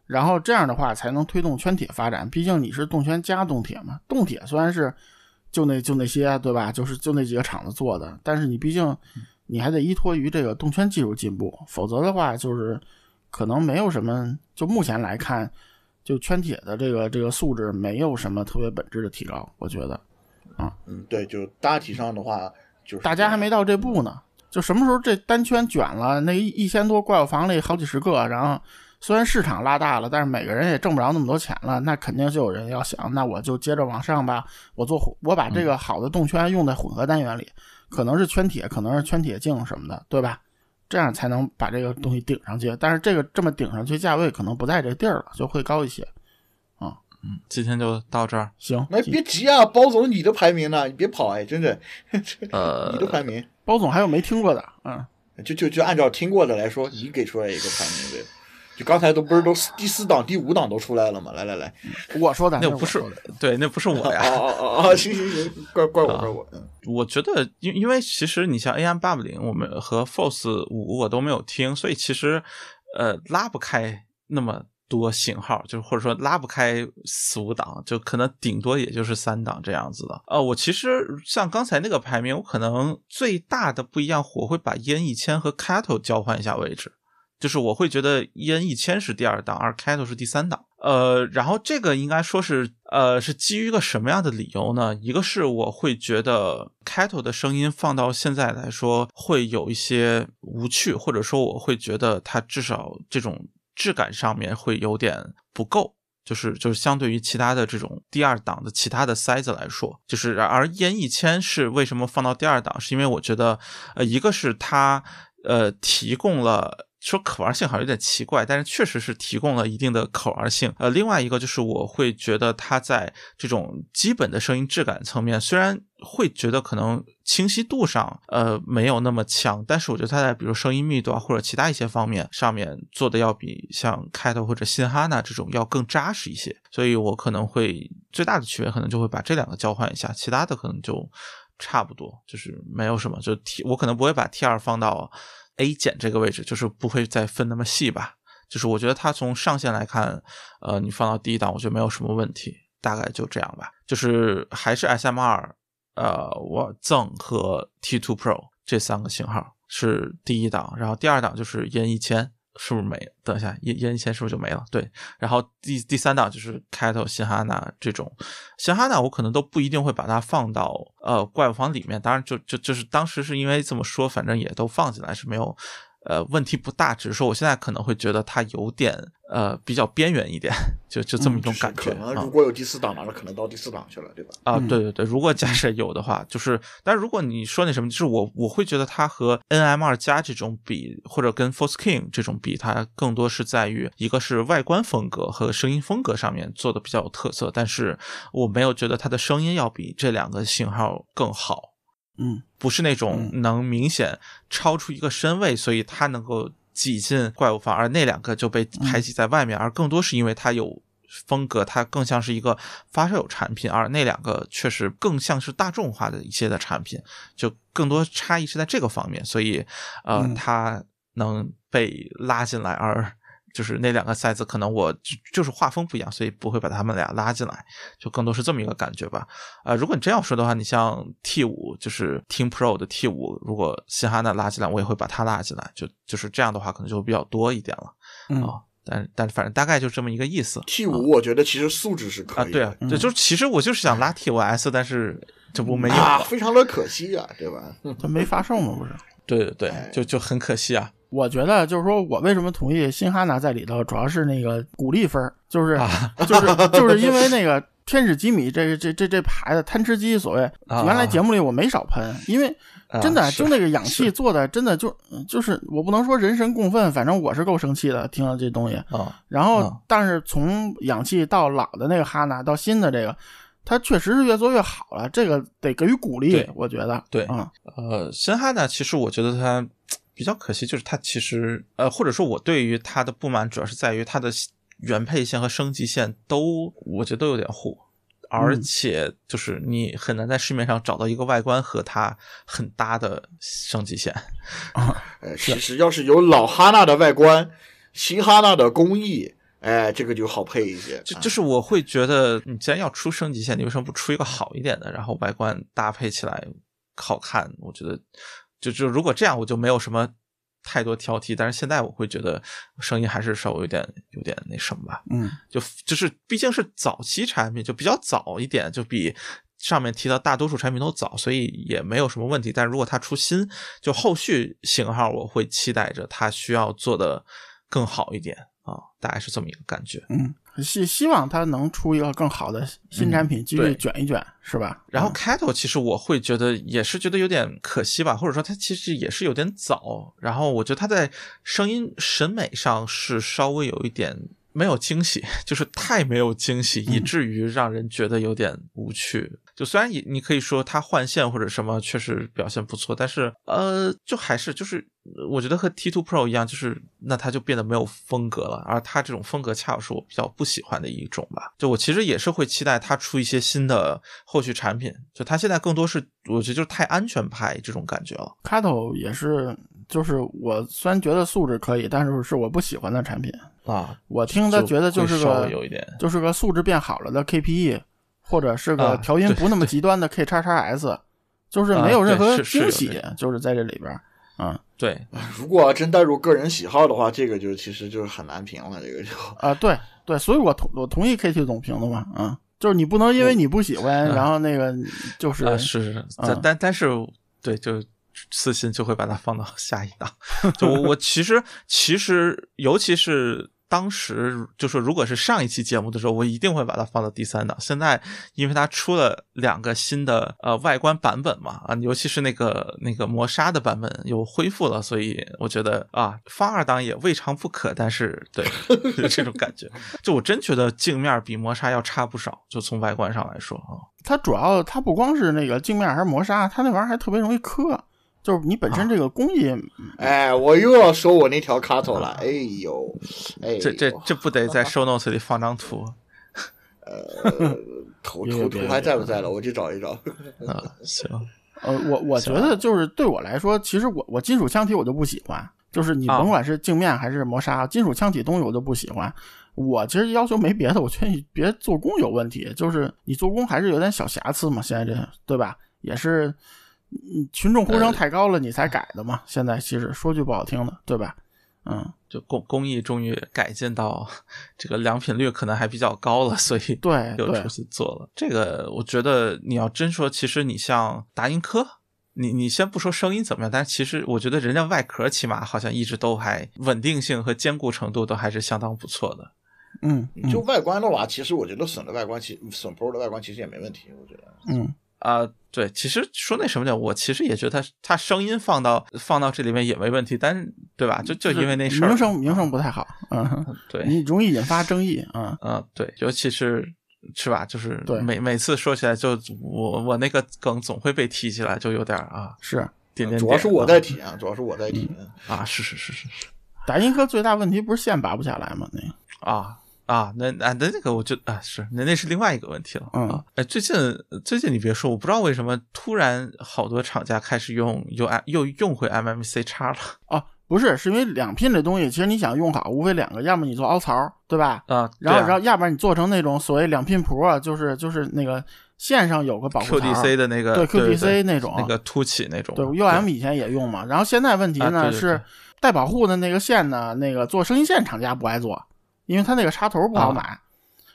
然后这样的话才能推动圈铁发展，毕竟你是动圈加动铁嘛。动铁虽然是就那就那些，对吧？就是就那几个厂子做的，但是你毕竟你还得依托于这个动圈技术进步，否则的话就是可能没有什么。就目前来看，就圈铁的这个这个素质没有什么特别本质的提高，我觉得。啊，嗯，对，就大体上的话，就是大家还没到这步呢。就什么时候这单圈卷了，那一一千多怪物房里好几十个，然后。虽然市场拉大了，但是每个人也挣不着那么多钱了，那肯定就有人要想，那我就接着往上吧。我做我把这个好的动圈用在混合单元里，可能是圈铁，可能是圈铁镜什么的，对吧？这样才能把这个东西顶上去。但是这个这么顶上去，价位可能不在这地儿了，就会高一些。啊，嗯，今天就到这儿，行。那别急啊，包总，你的排名呢？你别跑哎，真的。呃，你的排名，包总还有没听过的？嗯，就就就按照听过的来说，你给出来一个排名对。刚才都不是都第四档、第五档都出来了吗？来来来，我说的那不是对，那不是我呀。哦哦哦，行行行，怪怪我怪我。我觉得，因因为其实你像 AM 八五零，我们和 Force 五我都没有听，所以其实呃拉不开那么多型号，就是或者说拉不开四五档，就可能顶多也就是三档这样子的。呃，我其实像刚才那个排名，我可能最大的不一样，我会把烟一千和 Cattle 交换一下位置。就是我会觉得 E N 一千是第二档，而 Kato 是第三档。呃，然后这个应该说是，呃，是基于一个什么样的理由呢？一个是我会觉得 Kato 的声音放到现在来说会有一些无趣，或者说我会觉得它至少这种质感上面会有点不够。就是就是相对于其他的这种第二档的其他的塞子来说，就是而 E N 一千是为什么放到第二档？是因为我觉得，呃，一个是它呃提供了。说可玩性好像有点奇怪，但是确实是提供了一定的可玩性。呃，另外一个就是我会觉得它在这种基本的声音质感层面，虽然会觉得可能清晰度上呃没有那么强，但是我觉得它在比如声音密度啊或者其他一些方面上面做的要比像开头或者新哈娜这种要更扎实一些。所以我可能会最大的区别可能就会把这两个交换一下，其他的可能就差不多，就是没有什么。就 T 我可能不会把 T 二放到。A 减这个位置就是不会再分那么细吧，就是我觉得它从上限来看，呃，你放到第一档，我觉得没有什么问题，大概就这样吧。就是还是 S M 二，呃，我赠和 T Two Pro 这三个型号是第一档，然后第二档就是烟一千。是不是没？等一下，烟烟线是不是就没了？对，然后第第三档就是开头新哈娜这种，新哈娜我可能都不一定会把它放到呃怪物房里面，当然就就就是当时是因为这么说，反正也都放进来是没有。呃，问题不大，只是说我现在可能会觉得它有点呃比较边缘一点，就就这么一种感觉。可能如果有第四档了，可能到第四档去了，对吧？啊，对对对，如果假设有的话，就是，但如果你说那什么，就是我我会觉得它和 N M 二加这种比，或者跟 Force King 这种比，它更多是在于一个是外观风格和声音风格上面做的比较有特色，但是我没有觉得它的声音要比这两个型号更好。嗯，不是那种能明显超出一个身位，所以它能够挤进怪物房，而那两个就被排挤在外面，而更多是因为它有风格，它更像是一个发烧友产品，而那两个确实更像是大众化的一些的产品，就更多差异是在这个方面，所以呃，它能被拉进来而。就是那两个赛子，可能我就是画风不一样，所以不会把他们俩拉进来，就更多是这么一个感觉吧。啊，如果你真要说的话，你像 T 五，就是 Team Pro 的 T 五，如果新哈娜拉进来，我也会把它拉进来，就就是这样的话，可能就比较多一点了。啊，但但反正大概就这么一个意思。T 五我觉得其实素质是可以啊，对啊，对，就其实我就是想拉 T 五 S，但是这不没有，非常的可惜啊，对吧？它没发售嘛？不是？对对对，就就很可惜啊。我觉得就是说，我为什么同意新哈娜在里头，主要是那个鼓励分就是就是就是因为那个天使吉米这个这这这牌子贪吃鸡，所谓原来节目里我没少喷，因为真的就那个氧气做的真的就就是我不能说人神共愤，反正我是够生气的，听到这东西啊。然后但是从氧气到老的那个哈娜到新的这个，它确实是越做越好了，这个得给予鼓励，我觉得对啊。呃，新哈娜其实我觉得它比较可惜，就是它其实呃或者说我对于它的不满主要是在于它的。原配线和升级线都，我觉得都有点糊，而且就是你很难在市面上找到一个外观和它很搭的升级线。啊，其实要是有老哈纳的外观，新哈纳的工艺，哎，这个就好配一些。就就是我会觉得，你既然要出升级线，你为什么不出一个好一点的，然后外观搭配起来好看？我觉得，就就如果这样，我就没有什么。太多挑剔，但是现在我会觉得声音还是稍微有点有点那什么吧，嗯，就就是毕竟是早期产品，就比较早一点，就比上面提到大多数产品都早，所以也没有什么问题。但如果它出新，就后续型号，我会期待着它需要做的更好一点啊，大概是这么一个感觉，嗯。希希望它能出一个更好的新产品，继续卷一卷，是吧？然后 Cattle 其实我会觉得也是觉得有点可惜吧，或者说它其实也是有点早。然后我觉得它在声音审美上是稍微有一点没有惊喜，就是太没有惊喜，以至于让人觉得有点无趣。就虽然你你可以说它换线或者什么确实表现不错，但是呃，就还是就是我觉得和 T2 Pro 一样，就是那它就变得没有风格了。而它这种风格恰好是我比较不喜欢的一种吧。就我其实也是会期待它出一些新的后续产品。就它现在更多是我觉得就是太安全派这种感觉了。Cattle 也是，就是我虽然觉得素质可以，但是是我不喜欢的产品啊。我听他觉得就是个有一点，就是个素质变好了的 KPE。或者是个调音不那么极端的 K 叉叉 S，就是没有任何惊喜，就是在这里边嗯，对。如果真带入个人喜好的话，这个就其实就是很难评了。这个就啊，对对，所以我同我同意 KT 总评的嘛，嗯，就是你不能因为你不喜欢，然后那个就是是是，但但但是对，就私心就会把它放到下一档。就我我其实其实尤其是。当时就是，如果是上一期节目的时候，我一定会把它放到第三档。现在，因为它出了两个新的呃外观版本嘛，啊，尤其是那个那个磨砂的版本又恢复了，所以我觉得啊，放二档也未尝不可。但是，对就 这种感觉，就我真觉得镜面比磨砂要差不少。就从外观上来说啊，它主要它不光是那个镜面还是磨砂，它那玩意儿还特别容易磕。就是你本身这个工艺，哎，我又要说我那条卡头了，哎呦，哎，这这这不得在 show notes 里放张图？呃，图图图还在不在了？我去找一找。啊，行。呃，我我觉得就是对我来说，其实我我金属腔体我就不喜欢，就是你甭管是镜面还是磨砂，金属腔体东西我都不喜欢。我其实要求没别的，我觉得你别做工有问题，就是你做工还是有点小瑕疵嘛。现在这对吧？也是。嗯，群众呼声太高了，你才改的嘛。现在其实说句不好听的，对吧？嗯，就工工艺终于改进到这个良品率可能还比较高了，所以对又出去做了这个。我觉得你要真说，其实你像达音科，你你先不说声音怎么样，但是其实我觉得人家外壳起码好像一直都还稳定性和坚固程度都还是相当不错的。嗯，就外观的话，其实我觉得损的外观，其损 Pro 的外观其实也没问题，我觉得。嗯。啊，对，其实说那什么叫，我其实也觉得他他声音放到放到这里面也没问题，但是对吧？就就因为那事儿，名声名声不太好，嗯，对，你容易引发争议，嗯嗯，对，尤其是是吧？就是对每每次说起来，就我我那个梗总会被提起来，就有点啊，是点点，主要是我在提啊，主要是我在提啊，是是是是是，打音科最大问题不是线拔不下来吗？那个啊。啊，那啊，那那个，我就啊，是那那是另外一个问题了嗯。哎，最近最近你别说，我不知道为什么突然好多厂家开始用又又用回 MMC 叉了。哦，不是，是因为两拼这东西，其实你想用好，无非两个，要么你做凹槽，对吧？啊，然后然后要不然你做成那种所谓两拼谱啊，就是就是那个线上有个保护槽，QDC 的那个，对 QDC 那种那个凸起那种。对，UM 以前也用嘛。然后现在问题呢是带保护的那个线呢，那个做声音线厂家不爱做。因为它那个插头不好买，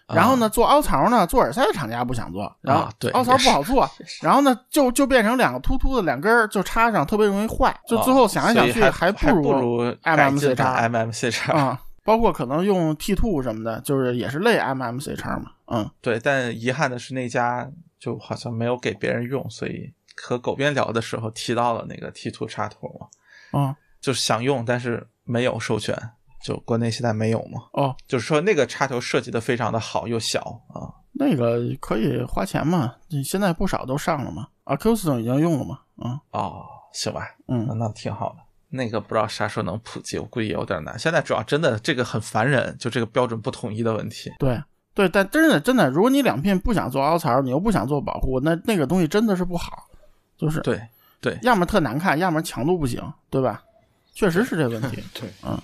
然后呢，做凹槽呢，做耳塞的厂家不想做，然后凹槽不好做，然后呢，就就变成两个突突的两根就插上，特别容易坏，就最后想来想去还不如 MMC 叉，MMC 叉啊，包括可能用 T two 什么的，就是也是类 MMC 叉嘛，嗯，对，但遗憾的是那家就好像没有给别人用，所以和狗边聊的时候提到了那个 T two 插头嘛，嗯，就是想用，但是没有授权，就国内现在没有嘛。哦，就是说那个插头设计的非常的好，又小啊。那个可以花钱嘛？你现在不少都上了嘛，Acuston 已经用了嘛？嗯，哦，行吧，嗯，那挺好的。那个不知道啥时候能普及，我估计也有点难。现在主要真的这个很烦人，就这个标准不统一的问题。对对，但真的真的，如果你两片不想做凹槽，你又不想做保护，那那个东西真的是不好。就是对对，要么特难看，要么强度不行，对吧？确实是这问题。对，嗯。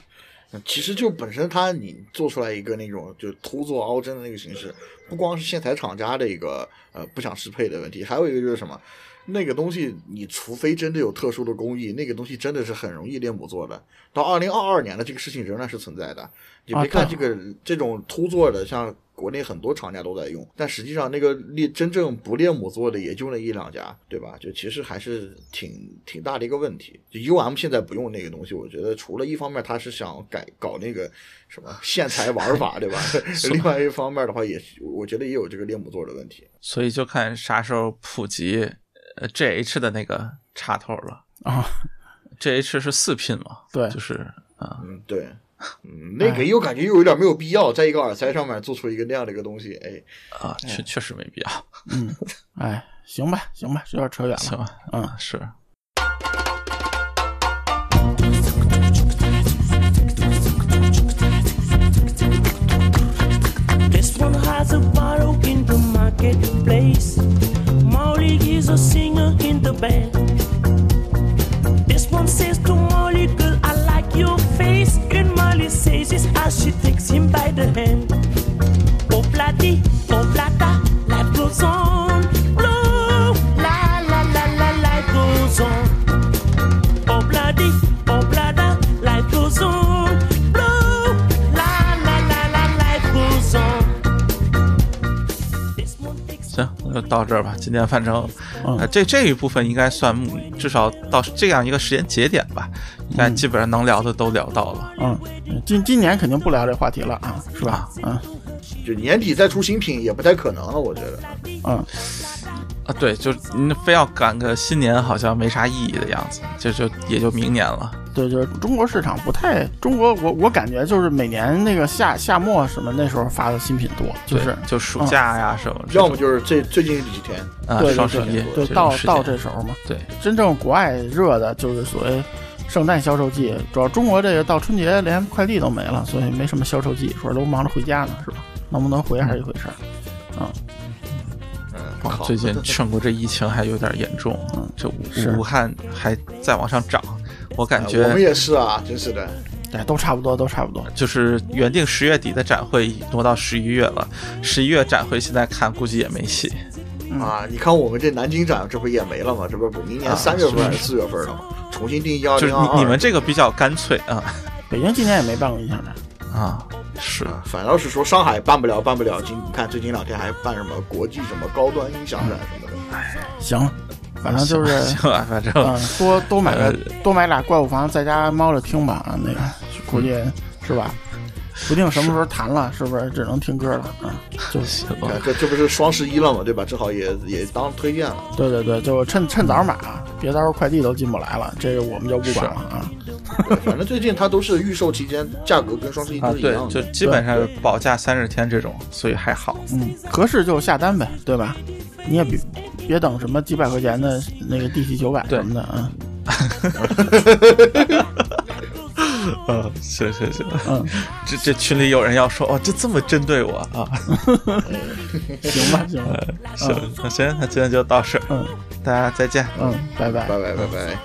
其实就本身它你做出来一个那种就凸做凹针的那个形式，不光是线材厂家的一个呃不想适配的问题，还有一个就是什么，那个东西你除非真的有特殊的工艺，那个东西真的是很容易练母做的。到二零二二年的这个事情仍然是存在的。你别看这个这种凸做的，像。国内很多厂家都在用，但实际上那个列真正不列母做的也就那一两家，对吧？就其实还是挺挺大的一个问题。就 U M 现在不用那个东西，我觉得除了一方面他是想改搞那个什么线材玩法，对吧？另外一方面的话，也我觉得也有这个列母做的问题。所以就看啥时候普及呃 G H 的那个插头了啊？G H 是四拼嘛？对，就是啊，嗯，对。嗯，那个又感觉又有点没有必要，在一个耳塞上面做出一个那样的一个东西，哎，啊，确确实没必要。嗯，哎，行吧，行吧，有点扯远了。行吧，嗯，是。She takes him by the hand. Oh, bloody, oh, blata, life goes on. Blow, la, la, la, la, life goes on. Oh, bloody, oh, blada, life goes on. Blow, la, la, la, la, life goes on. 行，那就到这儿吧。今天反正，呃，这这一部分应该算至少到这样一个时间节点吧。但基本上能聊的都聊到了，嗯，今今年肯定不聊这话题了啊，是吧？嗯，就年底再出新品也不太可能了，我觉得。嗯，啊，对，就你非要赶个新年，好像没啥意义的样子，就就也就明年了。对，就是中国市场不太，中国我我感觉就是每年那个夏夏末什么那时候发的新品多，就是就暑假呀什么，要么就是最最近几天啊，双十一，对，到到这时候嘛。对，真正国外热的就是所谓。圣诞销售季，主要中国这个到春节连快递都没了，所以没什么销售季，说都忙着回家呢，是吧？能不能回还是一回事儿。嗯，嗯，最近全国这疫情还有点严重，嗯，这武汉还在往上涨，我感觉我们也是啊，真是的，对，都差不多，都差不多。就是原定十月底的展会挪到十一月了，十一月展会现在看估计也没戏。啊，你看我们这南京展这不也没了吗？这不不明年三月份还是四月份了吗？重新定幺零二二，你们这个比较干脆啊。北京今年也没办过音响展啊，是，反倒是说上海办不了，办不了。今你看最近两天还办什么国际什么高端音响展什么的。哎，行，反正就是行吧，反正多多买个多买俩怪物房，在家猫着听吧。那个估计是吧？不定什么时候谈了，是不是只能听歌了 啊？就行了。这这不是双十一了嘛，对吧？正好也也当推荐了。对对对，就趁趁早买啊，别到时候快递都进不来了，这个我们就不管了啊。反正最近它都是预售期间，价格跟双十一都是一样的，就基本上保价三十天这种，所以还好。嗯，合适就下单呗，对吧？你也别别等什么几百块钱的那个 D T 九百什么的啊。嗯，行行行，嗯，这这群里有人要说，哦，就这么针对我啊？行吧，行吧，行，那行，那今天就到这，嗯，大家再见，嗯，拜拜，拜拜，拜拜。